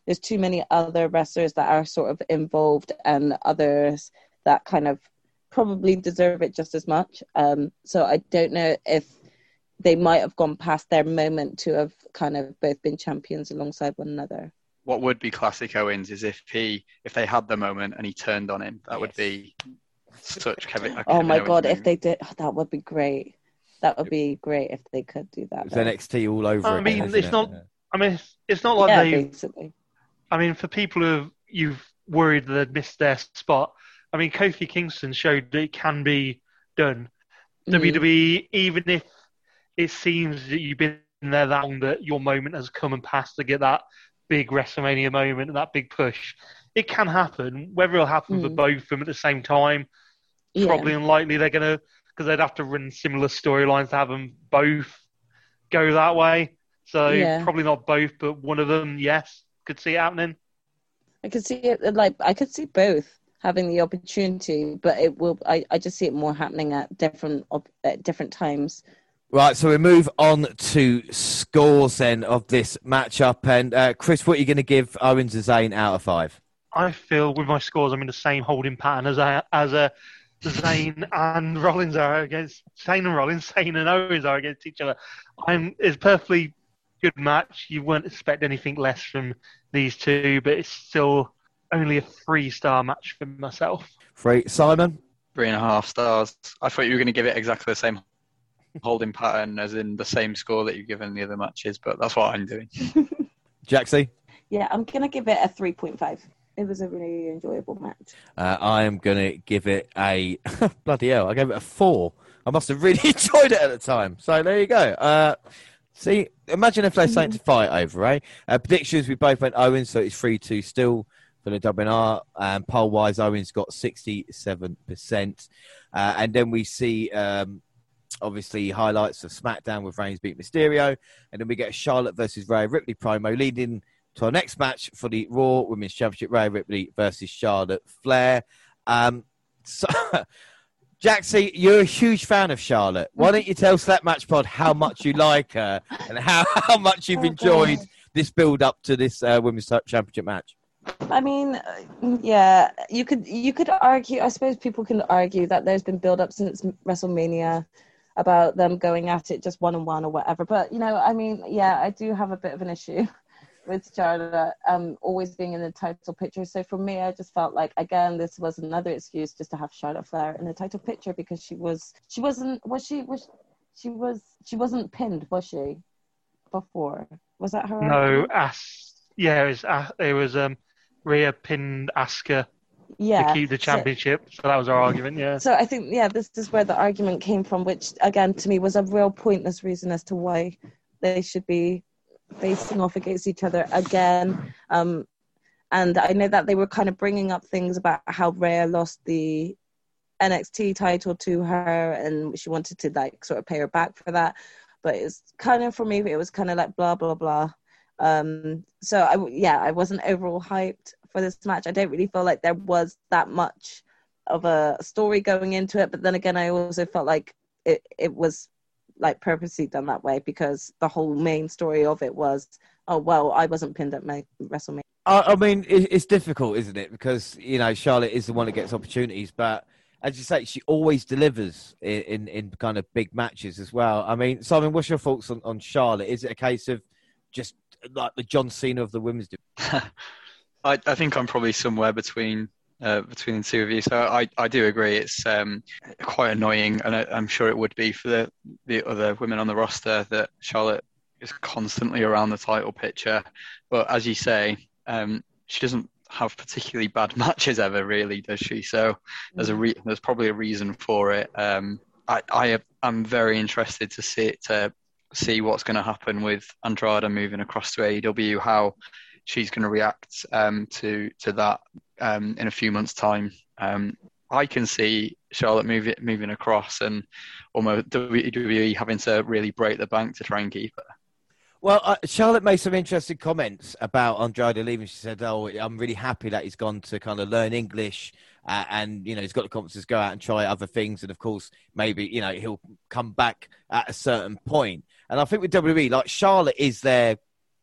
there's too many other wrestlers that are sort of involved and others that kind of probably deserve it just as much. Um, so I don't know if they might have gone past their moment to have kind of both been champions alongside one another. What would be classic Owens is if he if they had the moment and he turned on him. That would be such Kevin. a Oh Kevin my Owens god, if they did, oh, that would be great. That would be great if they could do that. It's though. NXT all over I again, mean, isn't it's it? not- Yeah. I mean, it's, it's not like yeah, they. basically. I mean, for people who you've worried that they'd missed their spot, I mean, Kofi Kingston showed that it can be done. Mhm. WWE, even if it seems that you've been there that long, that your moment has come and passed to get that big WrestleMania moment and that big push, it can happen. Whether it'll happen for Mm. both of them at the same time, Yeah. probably unlikely. They're gonna because they'd have to run similar storylines to have them both go that way. So Yeah. probably not both, but one of them, yes, could see it happening. I could see it like I could see both having the opportunity, but it will. I, I just see it more happening at different op- at different times. Right, so we move on to scores then of this matchup. And uh, Chris, what are you going to give Owens and Zayn out of five? I feel with my scores, I'm in the same holding pattern as a, as a Zayn and Rollins are against Zayn and Rollins, Zayn and Owens are against each other. I'm, it's a perfectly good match. You wouldn't expect anything less from these two, but it's still only a three star match for myself. Three. Simon? Three and a half stars. I thought you were going to give it exactly the same holding pattern as in the same score that you've given the other matches, but that's what I'm doing. Jaxie? Yeah, I'm gonna give it a three point five. It was a really enjoyable match. Uh, I am going to give it a bloody hell. I gave it a four. I must have really enjoyed it at the time. So there you go. Uh, see, imagine if they something to fight over, eh? Uh, predictions: we both went Owens, so it's three two still for the WNR. And poll wise, Owens got sixty-seven percent, uh, and then we see. Um, Obviously, highlights of SmackDown with Reigns beat Mysterio, and then we get Charlotte versus Rhea Ripley promo leading to our next match for the Raw Women's Championship: Rhea Ripley versus Charlotte Flair. Um, so, Jaxie, you're a huge fan of Charlotte. Why don't you tell Slap Match Pod how much you like her and how, how much you've Oh, enjoyed this build up to this uh, Women's Championship match? I mean, yeah, you could you could argue. I suppose people can argue that there's been build up since WrestleMania about them going at it just one on one or whatever. But you know, I mean, yeah, I do have a bit of an issue with Charlotte um, always being in the title picture. So for me, I just felt like again this was another excuse just to have Charlotte Flair in the title picture because she was she wasn't was she was she was she wasn't pinned was she before was that her No, As yeah, it was uh, it was um Rhea pinned Asuka yeah to keep the So- championship. So that was our argument. Yeah. So I think, yeah, this is where the argument came from, which again to me was a real pointless reason as to why they should be facing off against each other again. Um, and I know that they were kind of bringing up things about how Rhea lost the NXT title to her, and she wanted to like sort of pay her back for that. But it's kind of for me, it was kind of like blah blah blah. Um, so I, yeah, I wasn't overall hyped for this match. I don't really feel like there was that much of a story going into it. But then again, I also felt like it, it was like purposely done that way because the whole main story of it was, oh well, I wasn't pinned at my WrestleMania. I, I mean, it, it's difficult, isn't it? Because you know Charlotte is the one that gets opportunities, but as you say, she always delivers in, in, in kind of big matches as well. I mean, Simon, what's your thoughts on, on Charlotte? Is it a case of just like the John Cena of the women's division? I, I think I'm probably somewhere between uh, between the two of you. So I, I do agree. It's um, quite annoying, and I, I'm sure it would be for the, the other women on the roster that Charlotte is constantly around the title picture. But as you say, um, she doesn't have particularly bad matches ever, really, does she? So there's a re- there's probably a reason for it. Um, I, I am very interested to see to see what's going to happen with Andrade moving across to AEW. How she's going to react um, to to that um, in a few months' time. Um, I can see Charlotte moving moving across and almost WWE having to really break the bank to try and keep her. Well, uh, Charlotte made some interesting comments about Andrade leaving. She said, "Oh, I'm really happy that he's gone to kind of learn English, uh, and you know he's got the confidence to go out and try other things, and of course maybe you know he'll come back at a certain point." And I think with WWE, like Charlotte is their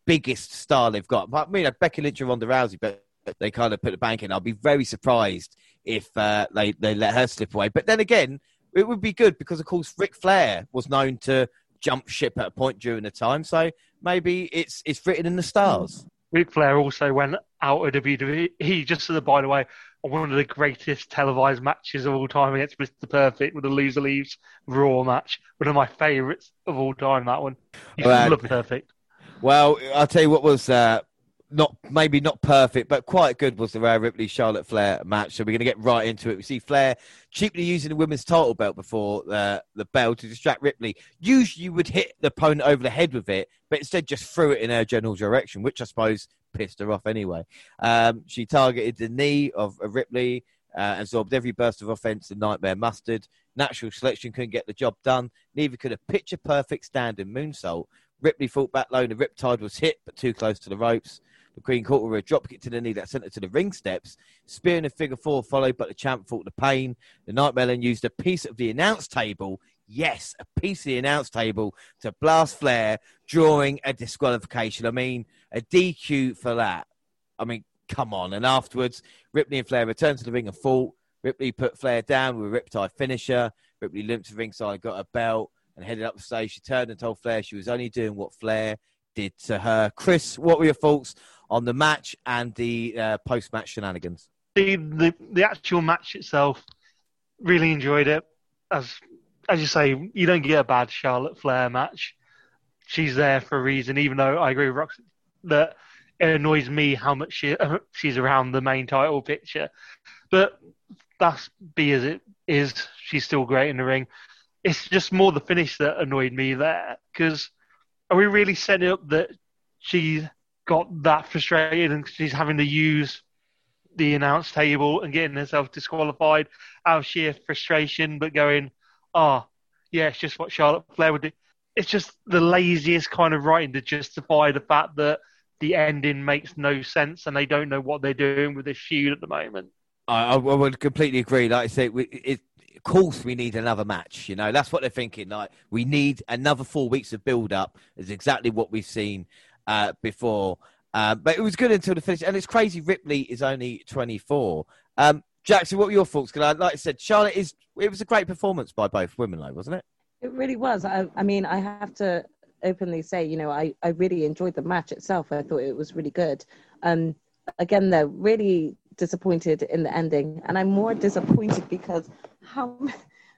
biggest star they've got. I mean, Becky Lynch and Ronda Rousey, but they kind of put the bank in. I'll be very surprised if uh, they they let her slip away. But then again, it would be good because of course Ric Flair was known to jump ship at a point during the time, so maybe it's it's written in the stars. Ric Flair also went out of WWE. He just, uh, by the way, one of the greatest televised matches of all time against Mr. Perfect with the loser leaves Raw match. One of my favourites of all time. That one. You Right. love Perfect. Well, I'll tell you what was uh, not maybe not perfect, but quite good was the Rhea Ripley Charlotte Flair match. So we're going to get right into it. We see Flair cheaply using the women's title belt before the the bell to distract Ripley. Usually you would hit the opponent over the head with it, but instead just threw it in her general direction, which I suppose pissed her off anyway. Um, she targeted the knee of Ripley. Uh, absorbed every burst of offense and nightmare mustard. Natural selection couldn't get the job done. Neither could a picture perfect standing moonsault. Ripley fought back low and the Riptide was hit, but too close to the ropes. The Queen caught her with a drop kick to the knee that sent her to the ring steps. Spear in a figure four followed, but the champ fought the pain. The Nightmare then used a piece of the announce table, yes, a piece of the announce table, to blast Flair, drawing a disqualification. I mean, a DQ for that. I mean, come on. And afterwards, Ripley and Flair returned to the ring and fought. Ripley put Flair down with a Riptide finisher. Ripley limped to ringside, got a belt, and headed up the stage. She turned and told Flair she was only doing what Flair did to her. Chris, what were your thoughts on the match and the uh, post-match shenanigans? The, the the actual match itself, really enjoyed it. As as you say, you don't get a bad Charlotte Flair match. She's there for a reason. Even though I agree with Rox that it annoys me how much she she's around the main title picture, but that's be as it is. She's still great in the ring. It's just more the finish that annoyed me there because are we really setting up that she's got that frustrated and she's having to use the announce table and getting herself disqualified out of sheer frustration, but going, oh, yeah, it's just what Charlotte Flair would do. It's just the laziest kind of writing to justify the fact that the ending makes no sense and they don't know what they're doing with this feud at the moment. I, I would completely agree. Like I say, it, of course we need another match. You know, that's what they're thinking. Like we need another four weeks of build up. Is exactly what we've seen uh, before. Uh, but it was good until the finish, and it's crazy. Ripley is only 24. Um, Jackson, what were your thoughts? Because, like I said, Charlotte is. It was a great performance by both women, though, wasn't it? It really was. I, I mean, I have to openly say, you know, I, I really enjoyed the match itself. I thought it was really good. Um, again, though, really disappointed in the ending, and I'm more disappointed because how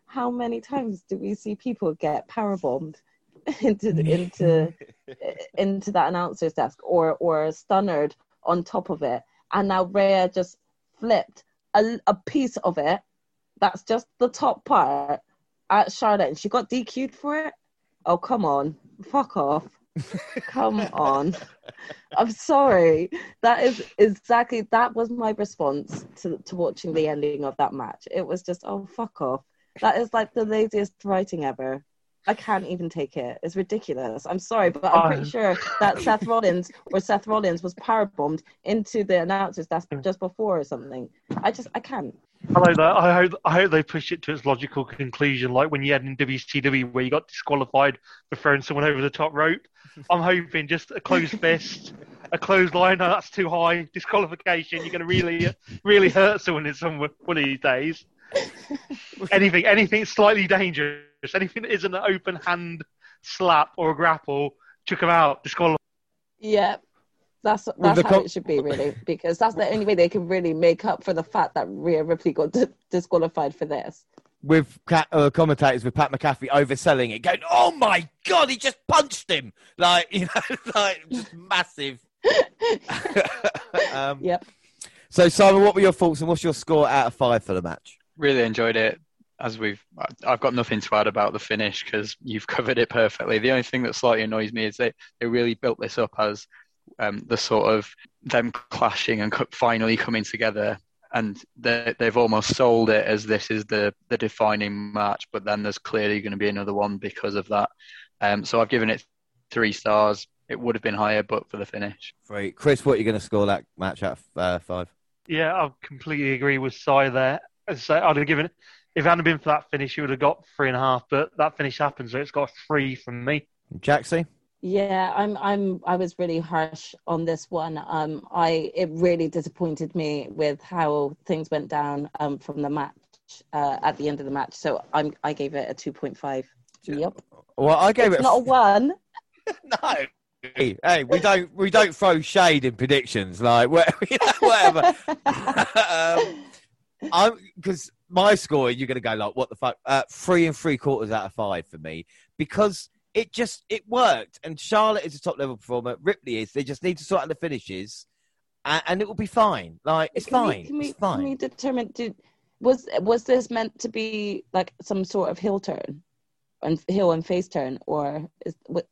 how many times do we see people get power bombed into mm. into eh, into that announcer's desk or or stunnered on top of it, and now Rhea just flipped a, a piece of it. That's just the top part at Charlotte, and she got DQ'd for it. Oh come on, fuck off. Come on. I'm sorry. That is exactly that was my response to to watching the ending of that match. It was just oh fuck off. That is like the laziest writing ever. I can't even take it. It's ridiculous. I'm sorry, but I'm pretty sure that Seth Rollins or Seth Rollins was power bombed into the announcers that's hmm. just before or something. I just I can't. I know that. I hope I hope they push it to its logical conclusion, like when you had in WCW where you got disqualified for throwing someone over the top rope. I'm hoping just a closed fist, a closed line. No, that's too high. Disqualification. You're going to really, really hurt someone in some one of these days. anything, anything slightly dangerous, anything that isn't an open hand slap or a grapple, chuck them out. Disqualified. Yeah, that's that's how it should be really, because that's the only way they can really make up for the fact that Rhea Ripley got d- disqualified for this. With uh, commentators with Pat McAfee overselling it, going, "Oh my god, he just punched him!" Like you know, like just massive. um, yep. So Simon, what were your thoughts and what's your score out of five for the match? Really enjoyed it. As we've, I've got nothing to add about the finish because you've covered it perfectly. The only thing that slightly annoys me is that they really built this up as um, the sort of them clashing and finally coming together and they, have almost sold it as this is the the defining match but then there's clearly going to be another one because of that. Um, so i've given it three stars. It would have been higher but for the finish. Great. chris what are you going to score that match at uh, five? Yeah i completely agree with Si there. As I say, i'd have given it if it hadn't been for that finish it would have got three and a half but that finish happened so it's got three from me. Jaxie yeah, I'm I'm I was really harsh on this one. Um I it really disappointed me with how things went down um from the match uh, at the end of the match. So I'm I gave it a 2.5. Yep. Well, I gave it's it not a 1. no. Hey, hey, we don't we don't throw shade in predictions like whatever. um, I'm because my score you're going to go like what the fuck uh, three and three quarters out of five for me because it just it worked. And Charlotte is a top level performer. Ripley is. They just need to sort out the finishes, and, and it will be fine. Like it's can fine. We, can, we, it's fine. can we determine? Did was was this meant to be like some sort of heel turn, and heel and face turn, or is what?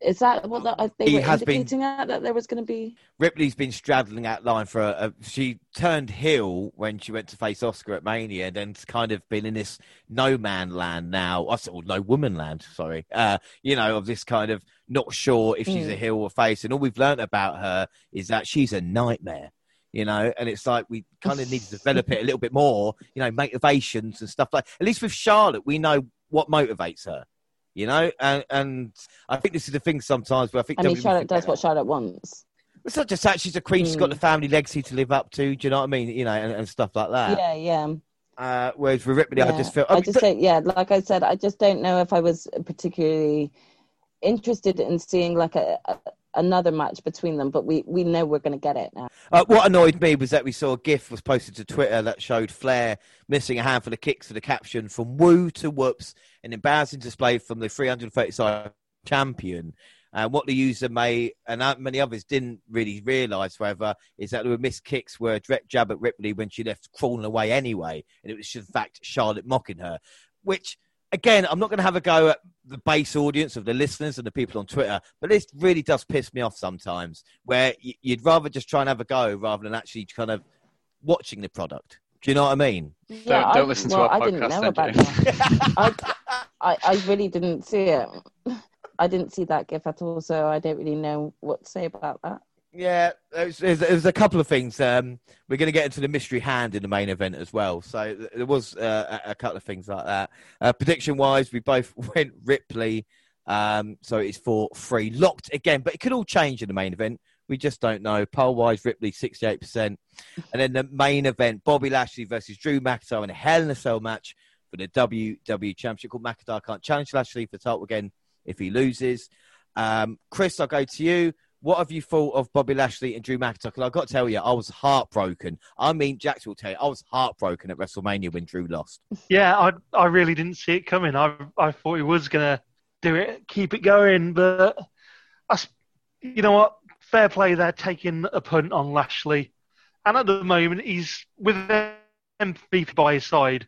Is that what the, they he were indicating been, at, that there was going to be? Ripley's been straddling that line for a, a, She turned heel when she went to face Asuka at Mania, and then kind of been in this no man land now, or no woman land. Sorry, uh, you know, of this kind of not sure if she's mm. a heel or face, and all we've learned about her is that she's a nightmare. You know, and it's like we kind of need to develop it a little bit more. You know, motivations and stuff like. At least with Charlotte, we know what motivates her you know, and, and I think this is the thing sometimes where I think I mean, Charlotte does what Charlotte wants. It's not just that she's a queen; she's got Mm. the family legacy to live up to. Do you know what I mean? You know, and, and stuff like that. yeah, yeah. Uh, whereas with Ripley, I just feel. I just don't, yeah, like I said, I just don't know if I was particularly interested in seeing like a, a another match between them. But we we know we're going to get it now. Uh, what annoyed me was that we saw a GIF was posted to Twitter that showed Flair missing a handful of kicks for the caption from woo to whoops, an embarrassing display from the 335 champion. And what the user may and many others didn't really realise, however, is that the missed kicks were a direct jab at Ripley when she left crawling away anyway, and it was in fact Charlotte mocking her. Which, again, I'm not going to have a go at the base audience of the listeners and the people on Twitter, but this really does piss me off sometimes, where you'd rather just try and have a go rather than actually kind of watching the product. Do you know what I mean? Yeah, Don't- don't I, listen to well, our I didn't know then, about that. I, I I really didn't see it. I didn't see that gif at all, so I don't really know what to say about that. Yeah, there's, there's, there's a couple of things. Um, we're going to get into the mystery hand in the main event as well. So there was uh, a, couple of things like that. Uh, prediction wise, we both went Ripley. Um, so it's for free, locked again, but it could all change in the main event. We just don't know. Poll wise, Ripley 68%. And then the main event, Bobby Lashley versus Drew McIntyre in a Hell in a Cell match for the WWE Championship. Called McIntyre can't challenge Lashley for the title again if he loses. Um, Chris, I'll go to you. What have you thought of Bobby Lashley and Drew McIntyre? 'Cause I've got to tell you, I was heartbroken. I mean, Jax will tell you, I was heartbroken at WrestleMania when Drew lost. Yeah, I I really didn't see it coming. I I thought he was gonna do it, keep it going, but I you know what? Fair play there, taking a punt on Lashley, and at the moment he's with MVP by his side.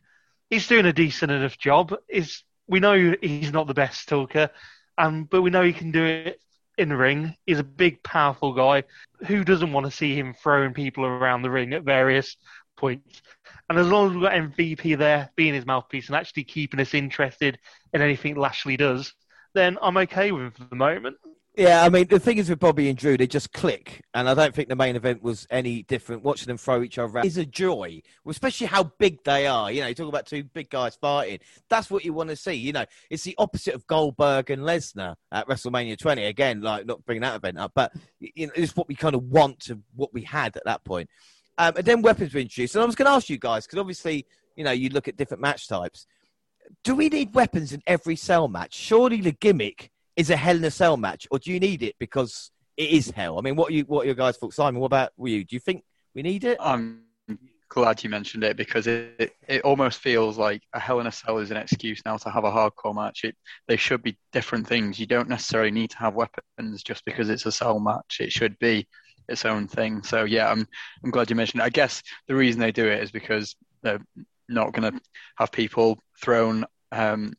He's doing a decent enough job. Is we know he's not the best talker, um, but we know he can do it in the ring. He's a big, powerful guy. Who doesn't want to see him throwing people around the ring at various points? And as long as we've got MVP there being his mouthpiece and actually keeping us interested in anything Lashley does, then I'm okay with him for the moment. Yeah, I mean, the thing is with Bobby and Drew, they just click. And I don't think the main event was any different. Watching them throw each other out is a joy, especially how big they are. You know, you talk about two big guys fighting. That's what you want to see. You know, it's the opposite of Goldberg and Lesnar at WrestleMania 20. Again, like not bringing that event up, but you know, it's what we kind of want to what we had at that point. Um, and then weapons were introduced. And I was going to ask you guys, because obviously, you know, you look at different match types. Do we need weapons in every cell match? Surely the gimmick is a Hell in a Cell match, or do you need it because it is hell? I mean, what are you, what are your guys' thoughts, Simon? What about you? Do you think we need it? I'm glad you mentioned it because it, it, it almost feels like a Hell in a Cell is an excuse now to have a hardcore match. It, they should be different things. You don't necessarily need to have weapons just because it's a cell match. It should be its own thing. So yeah, I'm I'm glad you mentioned it. I guess the reason they do it is because they're not going to have people thrown, um,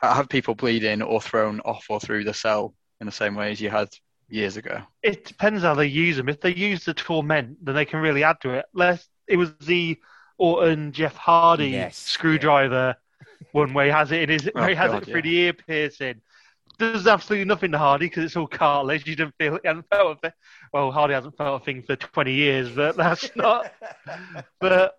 have people bleeding or thrown off or through the cell in the same way as you had years ago. It depends how they use them. If they use the torment, then they can really add to it. Less, it was the Orton Jeff Hardy Yes. screwdriver one where he has it in his, oh, where he Oh, has God, it through yeah. the ear piercing. There's absolutely nothing to Hardy because it's all cartilage. You don't feel, it. hasn't felt a thing. Well, Hardy hasn't felt a thing for 20 years, but that's not. but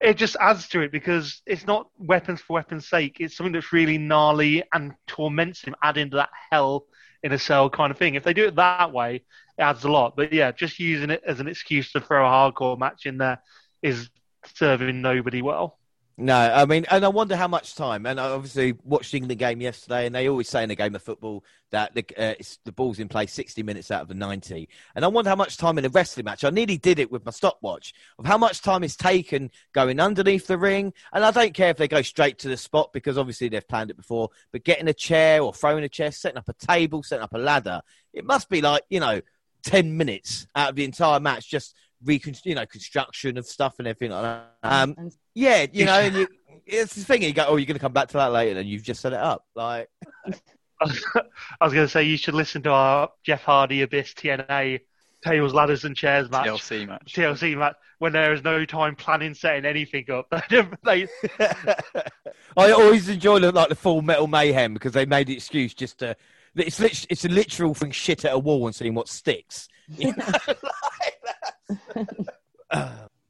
it just adds to it because it's not weapons for weapons' sake. It's something that's really gnarly and torments him, adding to that hell in a cell kind of thing. If they do it that way, it adds a lot. But yeah, just using it as an excuse to throw a hardcore match in there is serving nobody well. No, I mean, and I wonder how much time. And I obviously watched the England game yesterday, and they always say in a game of football that the, uh, it's, the ball's in play 60 minutes out of the 90. And I wonder how much time in a wrestling match. I nearly did it with my stopwatch of how much time is taken going underneath the ring. And I don't care if they go straight to the spot because obviously they've planned it before, but getting a chair or throwing a chair, setting up a table, setting up a ladder, it must be like, you know, 10 minutes out of the entire match, just recon, you know, construction of stuff and everything like that. Um, And yeah, you know, and you, it's the thing. You go, oh, you're going to come back to that later, and you've just set it up. Like, I was going to say you should listen to our Jeff Hardy Abyss TNA tables, ladders, and chairs match. TLC match. TLC match when there is no time planning, setting anything up. they, I always enjoy the, like the full metal mayhem because they made the excuse just to. It's lit- it's a literal thing shit at a wall and seeing what sticks. You know? Like that's-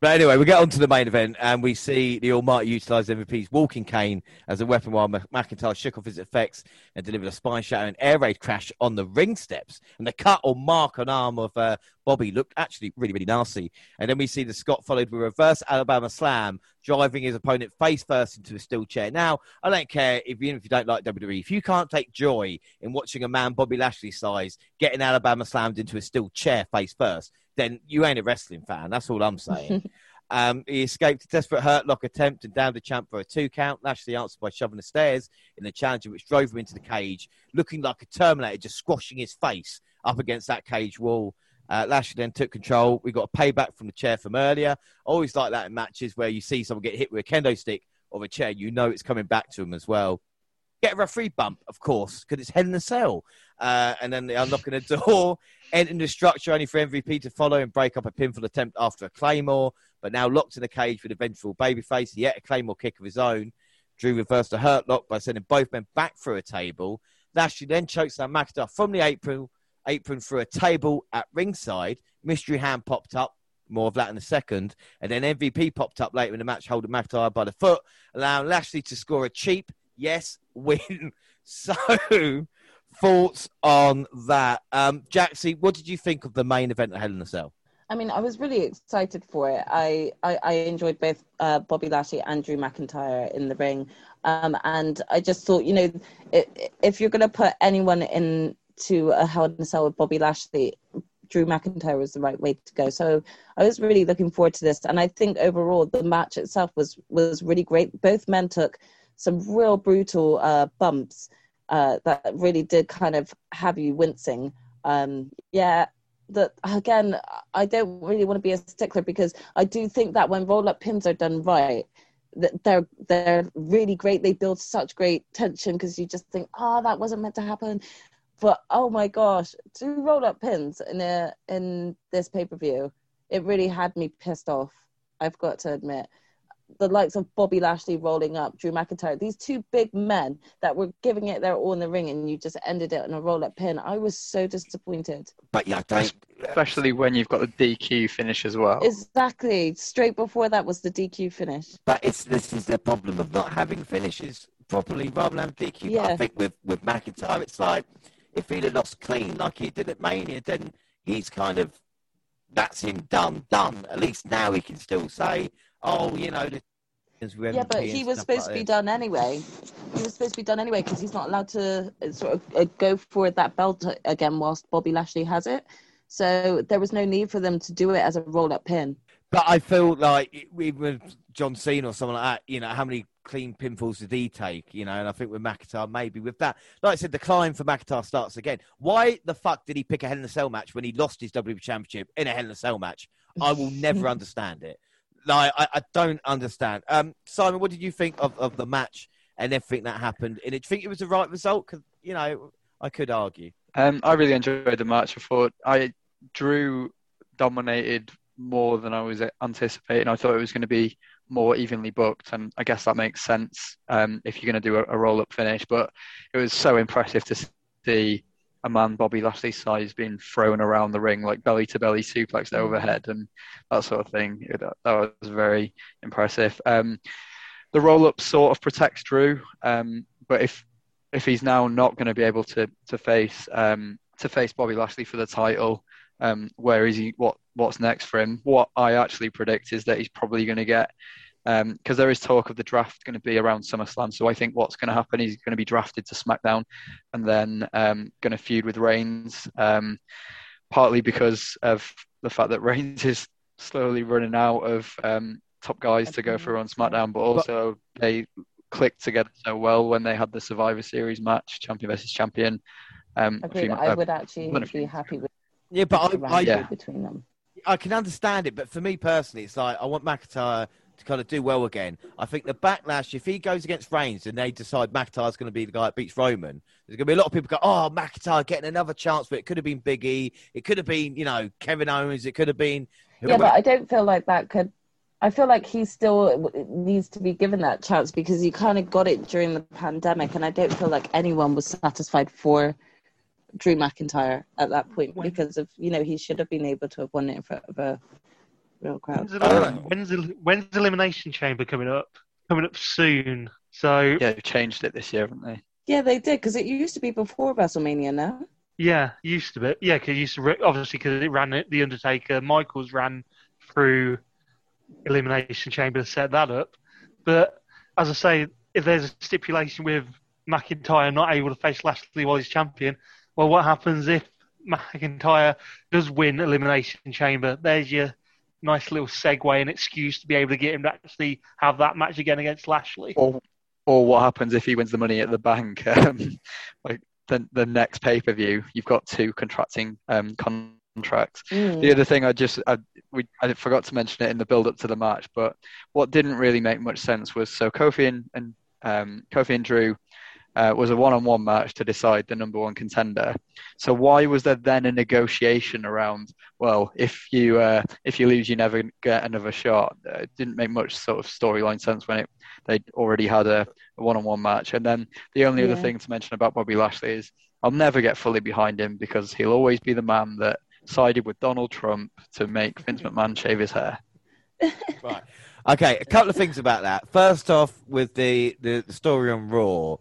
but anyway, we get on to the main event and we see the Almighty utilise MVP's walking cane as a weapon while McIntyre shook off his effects and delivered a spine shattering air raid crash on the ring steps. And the cut or mark on arm of uh, Bobby looked actually really, really nasty. And then we see the Scot followed with a reverse Alabama slam, driving his opponent face first into a steel chair. Now, I don't care if even if you don't like WWE, if you can't take joy in watching a man Bobby Lashley size getting Alabama slammed into a steel chair face first, then you ain't a wrestling fan. That's all I'm saying. Um, he escaped a desperate hurt lock attempt and downed the champ for a two count. Lashley answered by shoving the stairs in the challenger, which drove him into the cage, looking like a Terminator, just squashing his face up against that cage wall. Uh, Lashley then took control. We got a payback from the chair from earlier. Always like that in matches where you see someone get hit with a kendo stick or a chair, you know it's coming back to him as well. Get a referee bump, of course, because it's head in the cell. Uh, and then they unlocking the door, entering the structure only for MVP to follow and break up a pinfall attempt after a claymore. But now locked in a cage with a vengeful babyface, ate a claymore kick of his own. Drew reversed a hurt lock by sending both men back through a table. Lashley then chokes down McIntyre from the apron, apron through a table at ringside. Mystery hand popped up. More of that in a second. And then MVP popped up later in the match, holding McIntyre by the foot, allowing Lashley to score a cheap, yes, win. So, thoughts on that? Um, Jaxie, what did you think of the main event at Hell in a Cell? I mean, I was really excited for it. I, I, I enjoyed both uh, Bobby Lashley and Drew McIntyre in the ring. Um, and I just thought, you know, it, if you're going to put anyone into a Hell in a Cell with Bobby Lashley, Drew McIntyre was the right way to go. So I was really looking forward to this. And I think overall the match itself was, was really great. Both men took some real brutal uh, bumps uh, that really did kind of have you wincing. Um, yeah, that again, I don't really want to be a stickler because I do think that when roll up pins are done right, that they're they're really great. They build such great tension because you just think, oh, that wasn't meant to happen. But oh my gosh, two roll up pins in a in this pay per view, it really had me pissed off. I've got to admit the likes of Bobby Lashley rolling up, Drew McIntyre, these two big men that were giving it their all in the ring, and you just ended it in a roll up pin. I was so disappointed. But yeah, don't. Especially when you've got the DQ finish as well. Exactly. Straight before that was the DQ finish. But it's this is the problem of not having finishes properly rather than DQ. Yeah. But I think with with McIntyre, it's like if he'd have lost clean like he did at Mania, then he's kind of that's him done, done. At least now he can still say, oh, you know, the Yeah, but he was supposed to be done anyway. He was supposed to be done anyway because he's not allowed to uh, sort of uh, go for that belt again whilst Bobby Lashley has it. So there was no need for them to do it as a roll up pin. But I feel like even with John Cena or someone like that, you know, how many clean pinfalls did he take? You know, and I think with McIntyre, maybe with that, like I said, the climb for McIntyre starts again. Why the fuck did he pick a Hell in a Cell match when he lost his WWE Championship in a Hell in a Cell match? I will never understand it. Like, I, I don't understand. Um, Simon, what did you think of, of the match and everything that happened? And do you think it was the right result? Because, you know, I could argue. Um, I really enjoyed the match. I thought I Drew dominated more than I was anticipating. I thought it was going to be more evenly booked, and I guess that makes sense um, if you're going to do a, a roll up finish. But it was so impressive to see a man Bobby Lashley's size being thrown around the ring, like belly to belly suplexed overhead, and that sort of thing. It, that was very impressive. Um, the roll up sort of protects Drew, um, but if if he's now not going to be able to to face um, to face Bobby Lashley for the title, um, where is he? What what's next for him? What I actually predict is that he's probably going to get because um, there is talk of the draft going to be around SummerSlam. So I think what's going to happen is he's going to be drafted to SmackDown and then um, going to feud with Reigns, um, partly because of the fact that Reigns is slowly running out of um, top guys to go for on SmackDown, but also they clicked together so well when they had the Survivor Series match, champion versus champion. Um, Agreed. I would actually be happy with. Yeah, but I, I, yeah. between them. I can understand it, but for me personally, it's like I want McIntyre to kind of do well again. I think the backlash, if he goes against Reigns and they decide McIntyre's going to be the guy that beats Roman, there's going to be a lot of people go, oh, McIntyre getting another chance, but it could have been Big E. It could have been, you know, Kevin Owens. It could have been. Yeah, but I don't feel like that could. I feel like he still needs to be given that chance because he kind of got it during the pandemic, and I don't feel like anyone was satisfied for Drew McIntyre at that point because of you know he should have been able to have won it in front of a real crowd. When's, oh. when's, when's Elimination Chamber coming up? Coming up soon. So yeah, they've changed it this year, haven't they? Yeah, they did because it used to be before WrestleMania. Now. Yeah, used to be. Yeah, because used to re- obviously because it ran it- the Undertaker. Michaels ran through Elimination Chamber to set that up. But as I say, if there's a stipulation with McIntyre not able to face Lashley while he's champion, well, what happens if McIntyre does win Elimination Chamber? There's your nice little segue and excuse to be able to get him to actually have that match again against Lashley. Or, or what happens if he wins the money at the bank? Um, like the, the next pay per view, you've got two contracting um, contracts. Mm. The other thing I just I, we I forgot to mention it in the build up to the match, but what didn't really make much sense was so Kofi and, and um, Kofi and Drew uh, was a one on one match to decide the number one contender. So why was there then a negotiation around? Well, if you uh, if you lose, you never get another shot. Uh, it didn't make much sort of storyline sense when it they already had a one on one match. And then the only other thing to mention about Bobby Lashley is I'll never get fully behind him because he'll always be the man that sided with Donald Trump to make Vince McMahon shave his hair. Right. Okay, a couple of things about that. First off, with the, the, the story on Raw,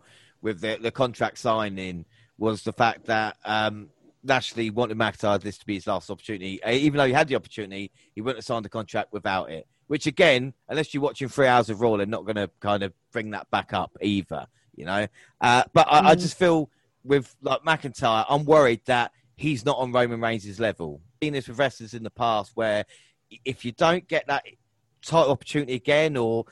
with the, the contract signing, was the fact that um, Lashley wanted McIntyre this to be his last opportunity. Uh, Even though he had the opportunity, he wouldn't have signed the contract without it. Which, again, unless you're watching three hours of Raw, they're not going to kind of bring that back up either, you know? Uh, but I, I Mm. just feel with like McIntyre, I'm worried that he's not on Roman Reigns' level. Seen this with wrestlers in the past where if you don't get that title opportunity again or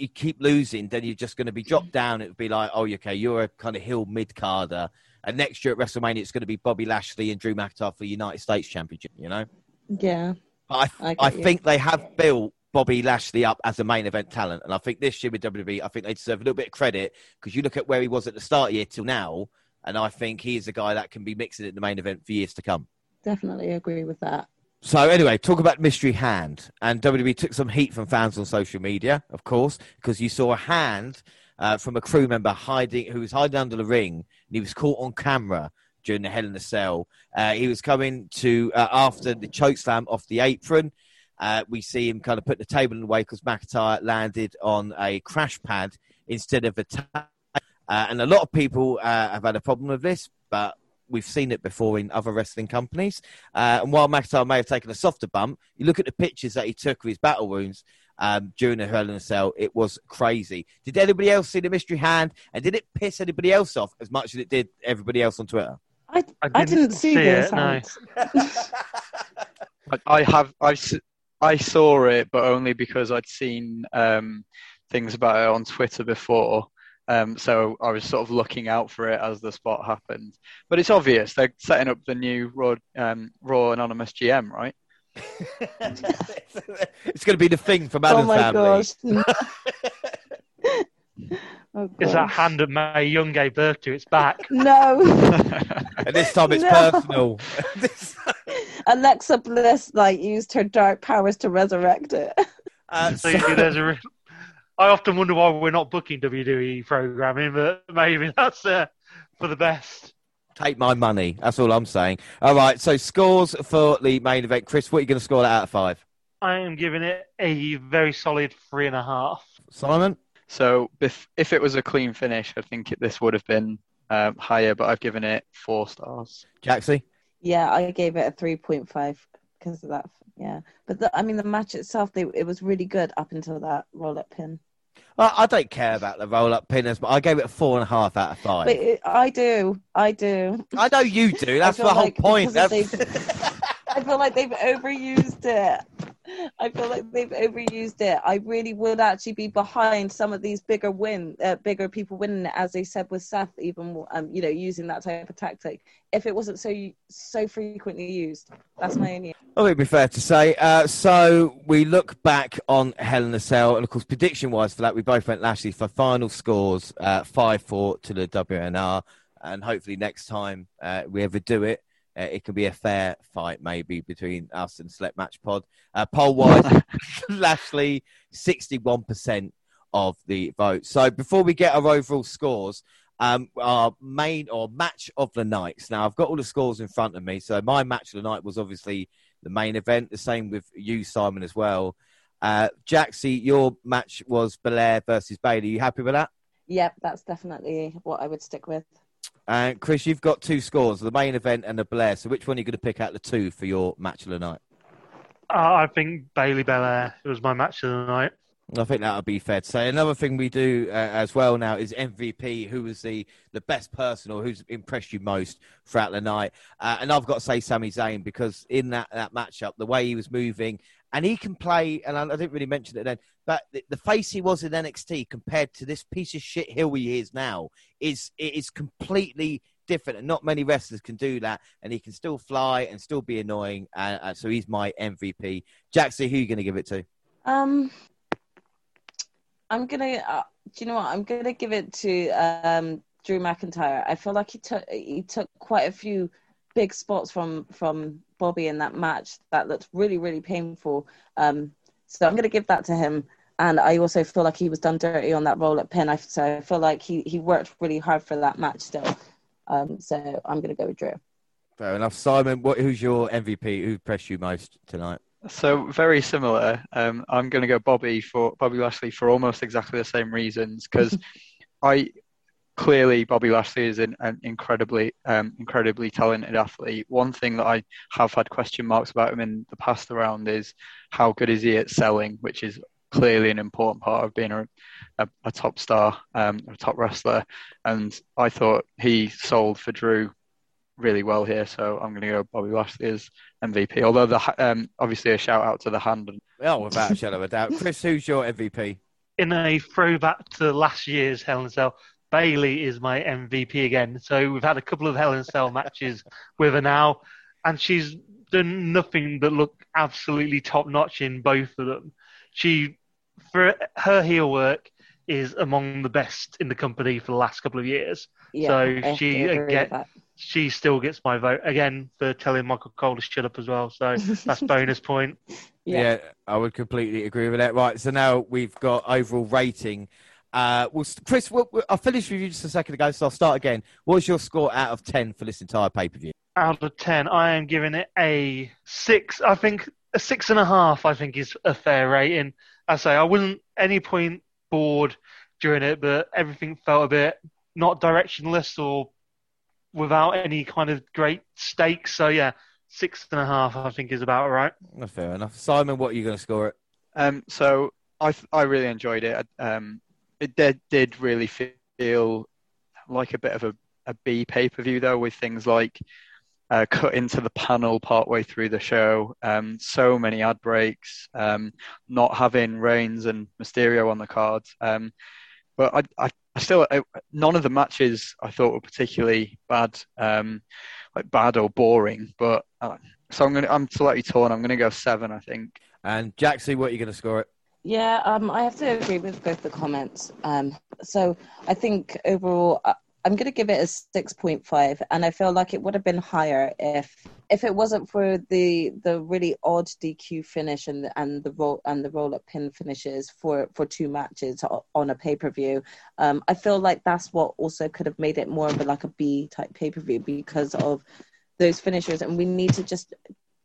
you keep losing, then you're just going to be dropped mm. down. It would be like, oh, okay, you're a kind of hill mid carder. And next year at WrestleMania, it's going to be Bobby Lashley and Drew McIntyre for the United States Championship, you know? Yeah. I, I I you. think they have built Bobby Lashley up as a main event talent. And I think this year with WWE, I think they deserve a little bit of credit because you look at where he was at the start year till now. And I think he is a guy that can be mixing in the main event for years to come. Definitely agree with that. So anyway, talk about mystery hand, and WWE took some heat from fans on social media, of course, because you saw a hand uh, from a crew member hiding, who was hiding under the ring, and he was caught on camera during the Hell in a Cell. Uh, he was coming to uh, after the choke slam off the apron. Uh, we see him kind of put the table in the way because McIntyre landed on a crash pad instead of a table. Uh, and a lot of people uh, have had a problem with this, but we've seen it before in other wrestling companies. Uh, and while McIntyre may have taken a softer bump, you look at the pictures that he took of his battle wounds um, during the Hell in a Cell. It was crazy. Did anybody else see the mystery hand? And did it piss anybody else off as much as it did everybody else on Twitter? I, I I didn't see, this. it, no. hands. I, I have I, s- I saw it, but only because I'd seen um, things about it on Twitter before. Um, so I was sort of looking out for it as the spot happened. But it's obvious they're setting up the new Raw, um, Raw Anonymous GM, right? it's going to be the thing from Oh Addams my family. gosh. oh, Is that hand that Mae Young gave birth to? It's back. No. And this time it's No. personal. This- Alexa Bliss like used her dark powers to resurrect it. uh, So so- there's a. Re- I often wonder why we're not booking WWE programming, but maybe that's uh, for the best. Take my money. That's all I'm saying. All right. So scores for the main event. Chris, what are you going to score that out of five? I am giving it a very solid three and a half. Simon? so if, if it was a clean finish, I think it, this would have been um, higher, but I've given it four stars. Jaxie? Yeah, I gave it a three point five because of that. Yeah, but the, I mean, the match itself, they, it was really good up until that roll up pin. I, I don't care about the roll up pinners, but I gave it a four and a half out of five. But it, I do, I do. I know you do. That's the whole like point. I feel like they've overused it. I feel like they've overused it. I really would actually be behind some of these bigger win, uh, bigger people winning it, as they said with Seth, even um, you know, using that type of tactic. If it wasn't so so frequently used, that's my only. I think it'd be fair to say. Uh, so we look back on Hell in a Cell, and of course, prediction wise for that, we both went Lashley for final scores uh, 5 4 to the WNR. And hopefully, next time uh, we ever do it, uh, it can be a fair fight, maybe between us and Select Match Pod. Uh, poll wise, Lashley 61% of the vote. So before we get our overall scores, um, our main or match of the nights. Now, I've got all the scores in front of me. So my match of the night was obviously the main event. The same with you, Simon, as well. Uh, Jaxie, your match was Belair versus Bayley. You happy with that? Yep, that's definitely what I would stick with. And Chris, you've got two scores: the main event and the Blair. So, which one are you going to pick out the two for your match of the night? Uh, I think Bayley Belair was my match of the night. I think that would be fair to say. Another thing we do uh, as well now is MVP. Who was the, the best person or who's impressed you most throughout the night? Uh, and I've got to say Sami Zayn because in that, that matchup, the way he was moving, and he can play, and I, I didn't really mention it then, but the, the, face he was in NXT compared to this piece of shit hill he is now is it is completely different, and not many wrestlers can do that. And he can still fly and still be annoying. Uh, uh so he's my MVP. Jackson, who are you going to give it to? Um, I'm gonna. Uh, do you know what? I'm gonna give it to um, Drew McIntyre. I feel like he took he took quite a few big spots from from Bobby in that match that looked really really painful. Um, so I'm gonna give that to him. And I also feel like he was done dirty on that roll up pin. I, so I feel like he, he worked really hard for that match still. Um, so I'm going to go with Drew. Fair enough. Simon, what, who's your MVP? Who pressed you most tonight? So very similar. Um, I'm going to go Bobby for Bobby Lashley for almost exactly the same reasons because I clearly Bobby Lashley is an, an incredibly um, incredibly talented athlete. One thing that I have had question marks about him in the past around is how good is he at selling, which is clearly an important part of being a, a, a top star, um, a top wrestler. And I thought he sold for Drew really well here, so I'm going to go Bobby Lashley as MVP. Although the um, obviously a shout out to the hand. Oh, without a shadow of a doubt, Chris, who's your MVP? In a throwback to last year's Hell in a Cell, Bayley is my MVP again. So we've had a couple of Hell in a Cell matches with her now, and she's done nothing but look absolutely top notch in both of them. She, for her heel work, is among the best in the company for the last couple of years. Yeah, so she again, she still gets my vote again for telling Michael Cole to shut up as well. So that's bonus point. Yeah. yeah. I would completely agree with that. Right, so now we've got overall rating. Uh, well, Chris, we'll, we'll, I finished with you just a second ago, so I'll start again. What's your score out of ten for this entire pay per view? Out of ten, I am giving it a six. I think a six and a half. I think is a fair rating. I say I wasn't any point bored during it, but everything felt a bit not directionless or without any kind of great stakes. So yeah, six and a half I think is about right. Fair enough. Simon, what are you going to score it? Um, so I I really enjoyed it. Um, it did did really feel like a bit of a, a B pay per view though, with things like uh, cut into the panel partway through the show. Um, so many ad breaks, um, not having Reigns and Mysterio on the cards. Um, but I, I, I still, I, none of the matches I thought were particularly bad, um, like bad or boring. But uh, so I'm gonna, I'm slightly torn. I'm gonna go seven, I think. And Jaxie, what are you gonna score it? Yeah, um, I have to agree with both the comments. Um, so I think overall, uh, I'm going to give it a 6.5, and I feel like it would have been higher if if it wasn't for the the really odd DQ finish and and the roll and the roll up pin finishes for for two matches on a pay per view. Um, I feel like that's what also could have made it more of a, like a B type pay per view because of those finishers, and we need to just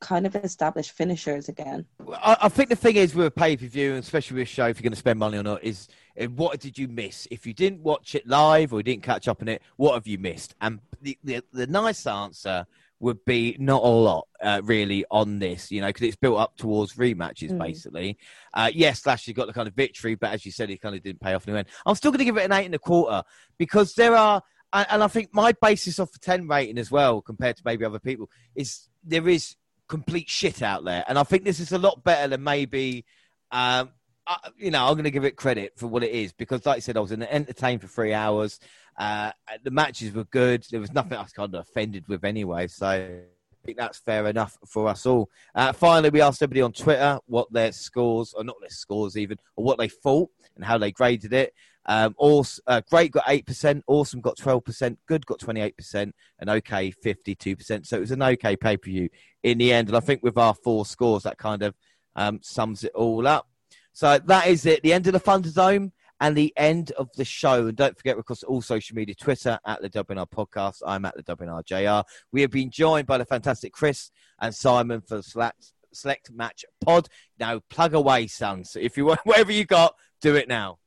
kind of established finishers again. I, I think the thing is with a pay per view, especially with a show, if you're going to spend money or not, is uh, what did you miss? If you didn't watch it live or you didn't catch up on it, what have you missed? And the, the, the nice answer would be not a lot, uh, really, on this, you know, because it's built up towards rematches, mm. basically. Uh, yes, Lashley got the kind of victory, but as you said, it kind of didn't pay off in the end. I'm still going to give it an eight and a quarter because there are, and I think my basis of a 10 rating as well, compared to maybe other people, is there is complete shit out there. And I think this is a lot better than maybe um, uh, you know, I'm going to give it credit for what it is because, like I said, I was entertained for three hours. Uh, the matches were good. There was nothing I was kind of offended with anyway. So I think that's fair enough for us all. Uh, finally, we asked everybody on Twitter what their scores, or not their scores even, or what they thought and how they graded it. Um, awesome, uh, great got 8%, awesome got 12%, good got 28%, and okay 52%. So it was an okay pay per view in the end. And I think with our four scores, that kind of um, sums it all up. So that is it. The end of the Thunderdome and the end of the show. And don't forget, course, all social media Twitter at the WNR podcast. I'm at the WNRJR. We have been joined by the fantastic Chris and Simon for the select, select match pod. Now, plug away, son. So if you want, whatever you got, do it now.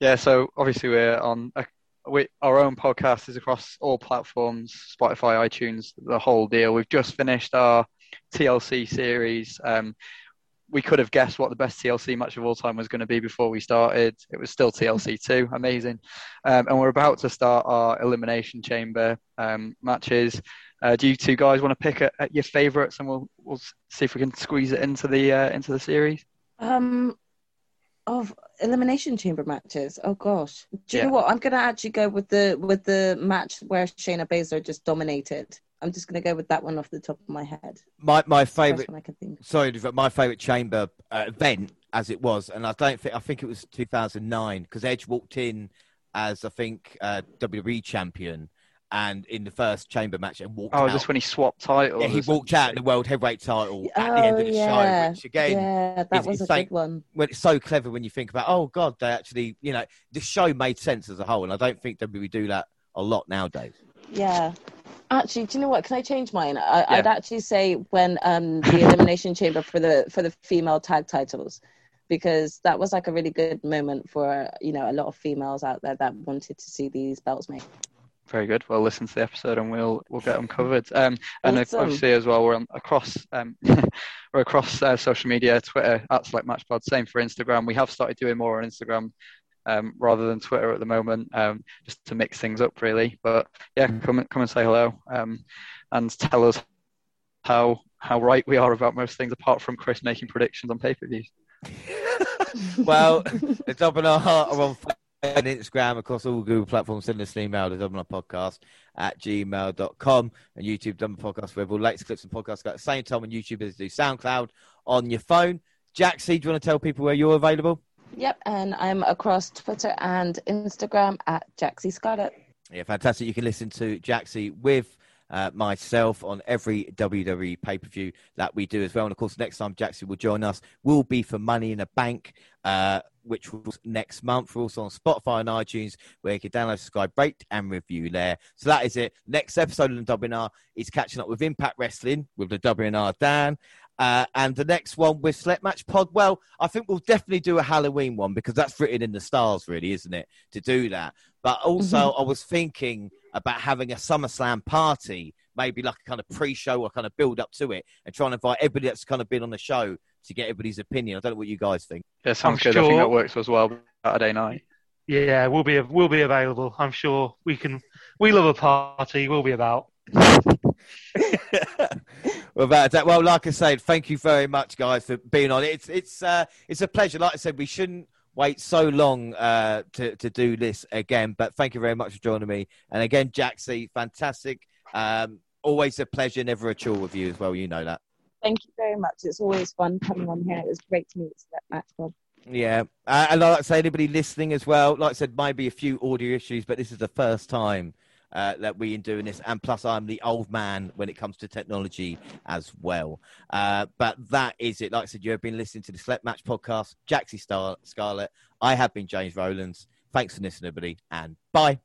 Yeah, so obviously we're on a we, our own podcast is across all platforms Spotify, iTunes, the whole deal. We've just finished our TLC series. Um, we could have guessed what the best TLC match of all time was going to be before we started. It was still TLC 2, amazing. Um, and we're about to start our Elimination Chamber um, matches. Uh, do you two guys want to pick your favourites, and we'll we'll see if we can squeeze it into the uh, into the series? Um, of elimination chamber matches. Oh gosh, do you Yeah. know what? I'm gonna actually go with the with the match where Shayna Baszler just dominated. I'm just gonna go with that one off the top of my head. My my favourite I can think. sorry, but my favourite chamber uh, event as it was, and I don't think I think it was 2009 because Edge walked in as I think uh, WWE champion, and in the first chamber match and walked Oh, out. is this when he swapped titles? yeah, he walked out the world heavyweight title at the Oh end of the yeah, show, which again, yeah, that was it's a like- good one. when it's so clever when you think about, oh god, they actually, you know, the show made sense as a whole, and I don't think WWE do that a lot nowadays. Yeah. Actually, do you know what? Can I change mine? I, Yeah. I'd actually say when um, the elimination chamber for the for the female tag titles, because that was like a really good moment for you know a lot of females out there that wanted to see these belts made. Very good. Well, listen to the episode and we'll we'll get them covered. Um, and Awesome. obviously as well, we're on, across um, we're across uh, social media, Twitter at Select Match Pod. Same for Instagram. We have started doing more on Instagram um, rather than Twitter at the moment, um, just to mix things up really. But yeah, come and- come and say hello um, and tell us how how right we are about most things, apart from Chris making predictions on pay per views. Well, it's up in our Heart are on And Instagram across all Google platforms. Send us an email to Double R Podcast at gmail.com and YouTube Double R Podcast, where all latest clips and podcasts at the same time on YouTube as do SoundCloud on your phone. Jaxie, do you want to tell people where you're available? Yep, and I'm across Twitter and Instagram at Jaxie Scarlett. Yeah, fantastic. You can listen to Jaxie with uh, myself on every WWE pay per view that we do as well. And of course, next time Jackson will join us will be for Money in a Bank, uh, which was next month. We're also on Spotify and iTunes, where you can download, subscribe, rate, and review there. So that is it. Next episode of the WNR is catching up with Impact Wrestling with the WNR Dan. Uh, and the next one with Select Match Pod. Well, I think we'll definitely do a Halloween one because that's written in the stars, really, isn't it? To do that. But also, I was thinking about having a SummerSlam party, maybe like a kind of pre-show or kind of build up to it, and trying to invite everybody that's kind of been on the show to get everybody's opinion. I don't know what you guys think. Yeah, sounds I'm good. I think sure- that works as well. Saturday night. Yeah, we'll be we'll be available. I'm sure we can. We love a party. We'll be about. Without that, well, like I said, thank you very much, guys, for being on. It's it's uh, it's a pleasure. Like I said, we shouldn't wait so long uh, to to do this again, but thank you very much for joining me. And again, Jaxie, fantastic. Um, always a pleasure, never a chore with you as well. You know that. Thank you very much. It's always fun coming on here. It was great to meet Select Match Pod. Yeah, uh, and like I say, anybody listening as well, like I said, might be a few audio issues, but this is the first time uh, that we are doing this, and plus I'm the old man when it comes to technology as well. Uh, but that is it. Like I said, you have been listening to the Select Match podcast, Jaxie Star- Scarlett. I have been James Rowlands. Thanks for listening, everybody, and bye.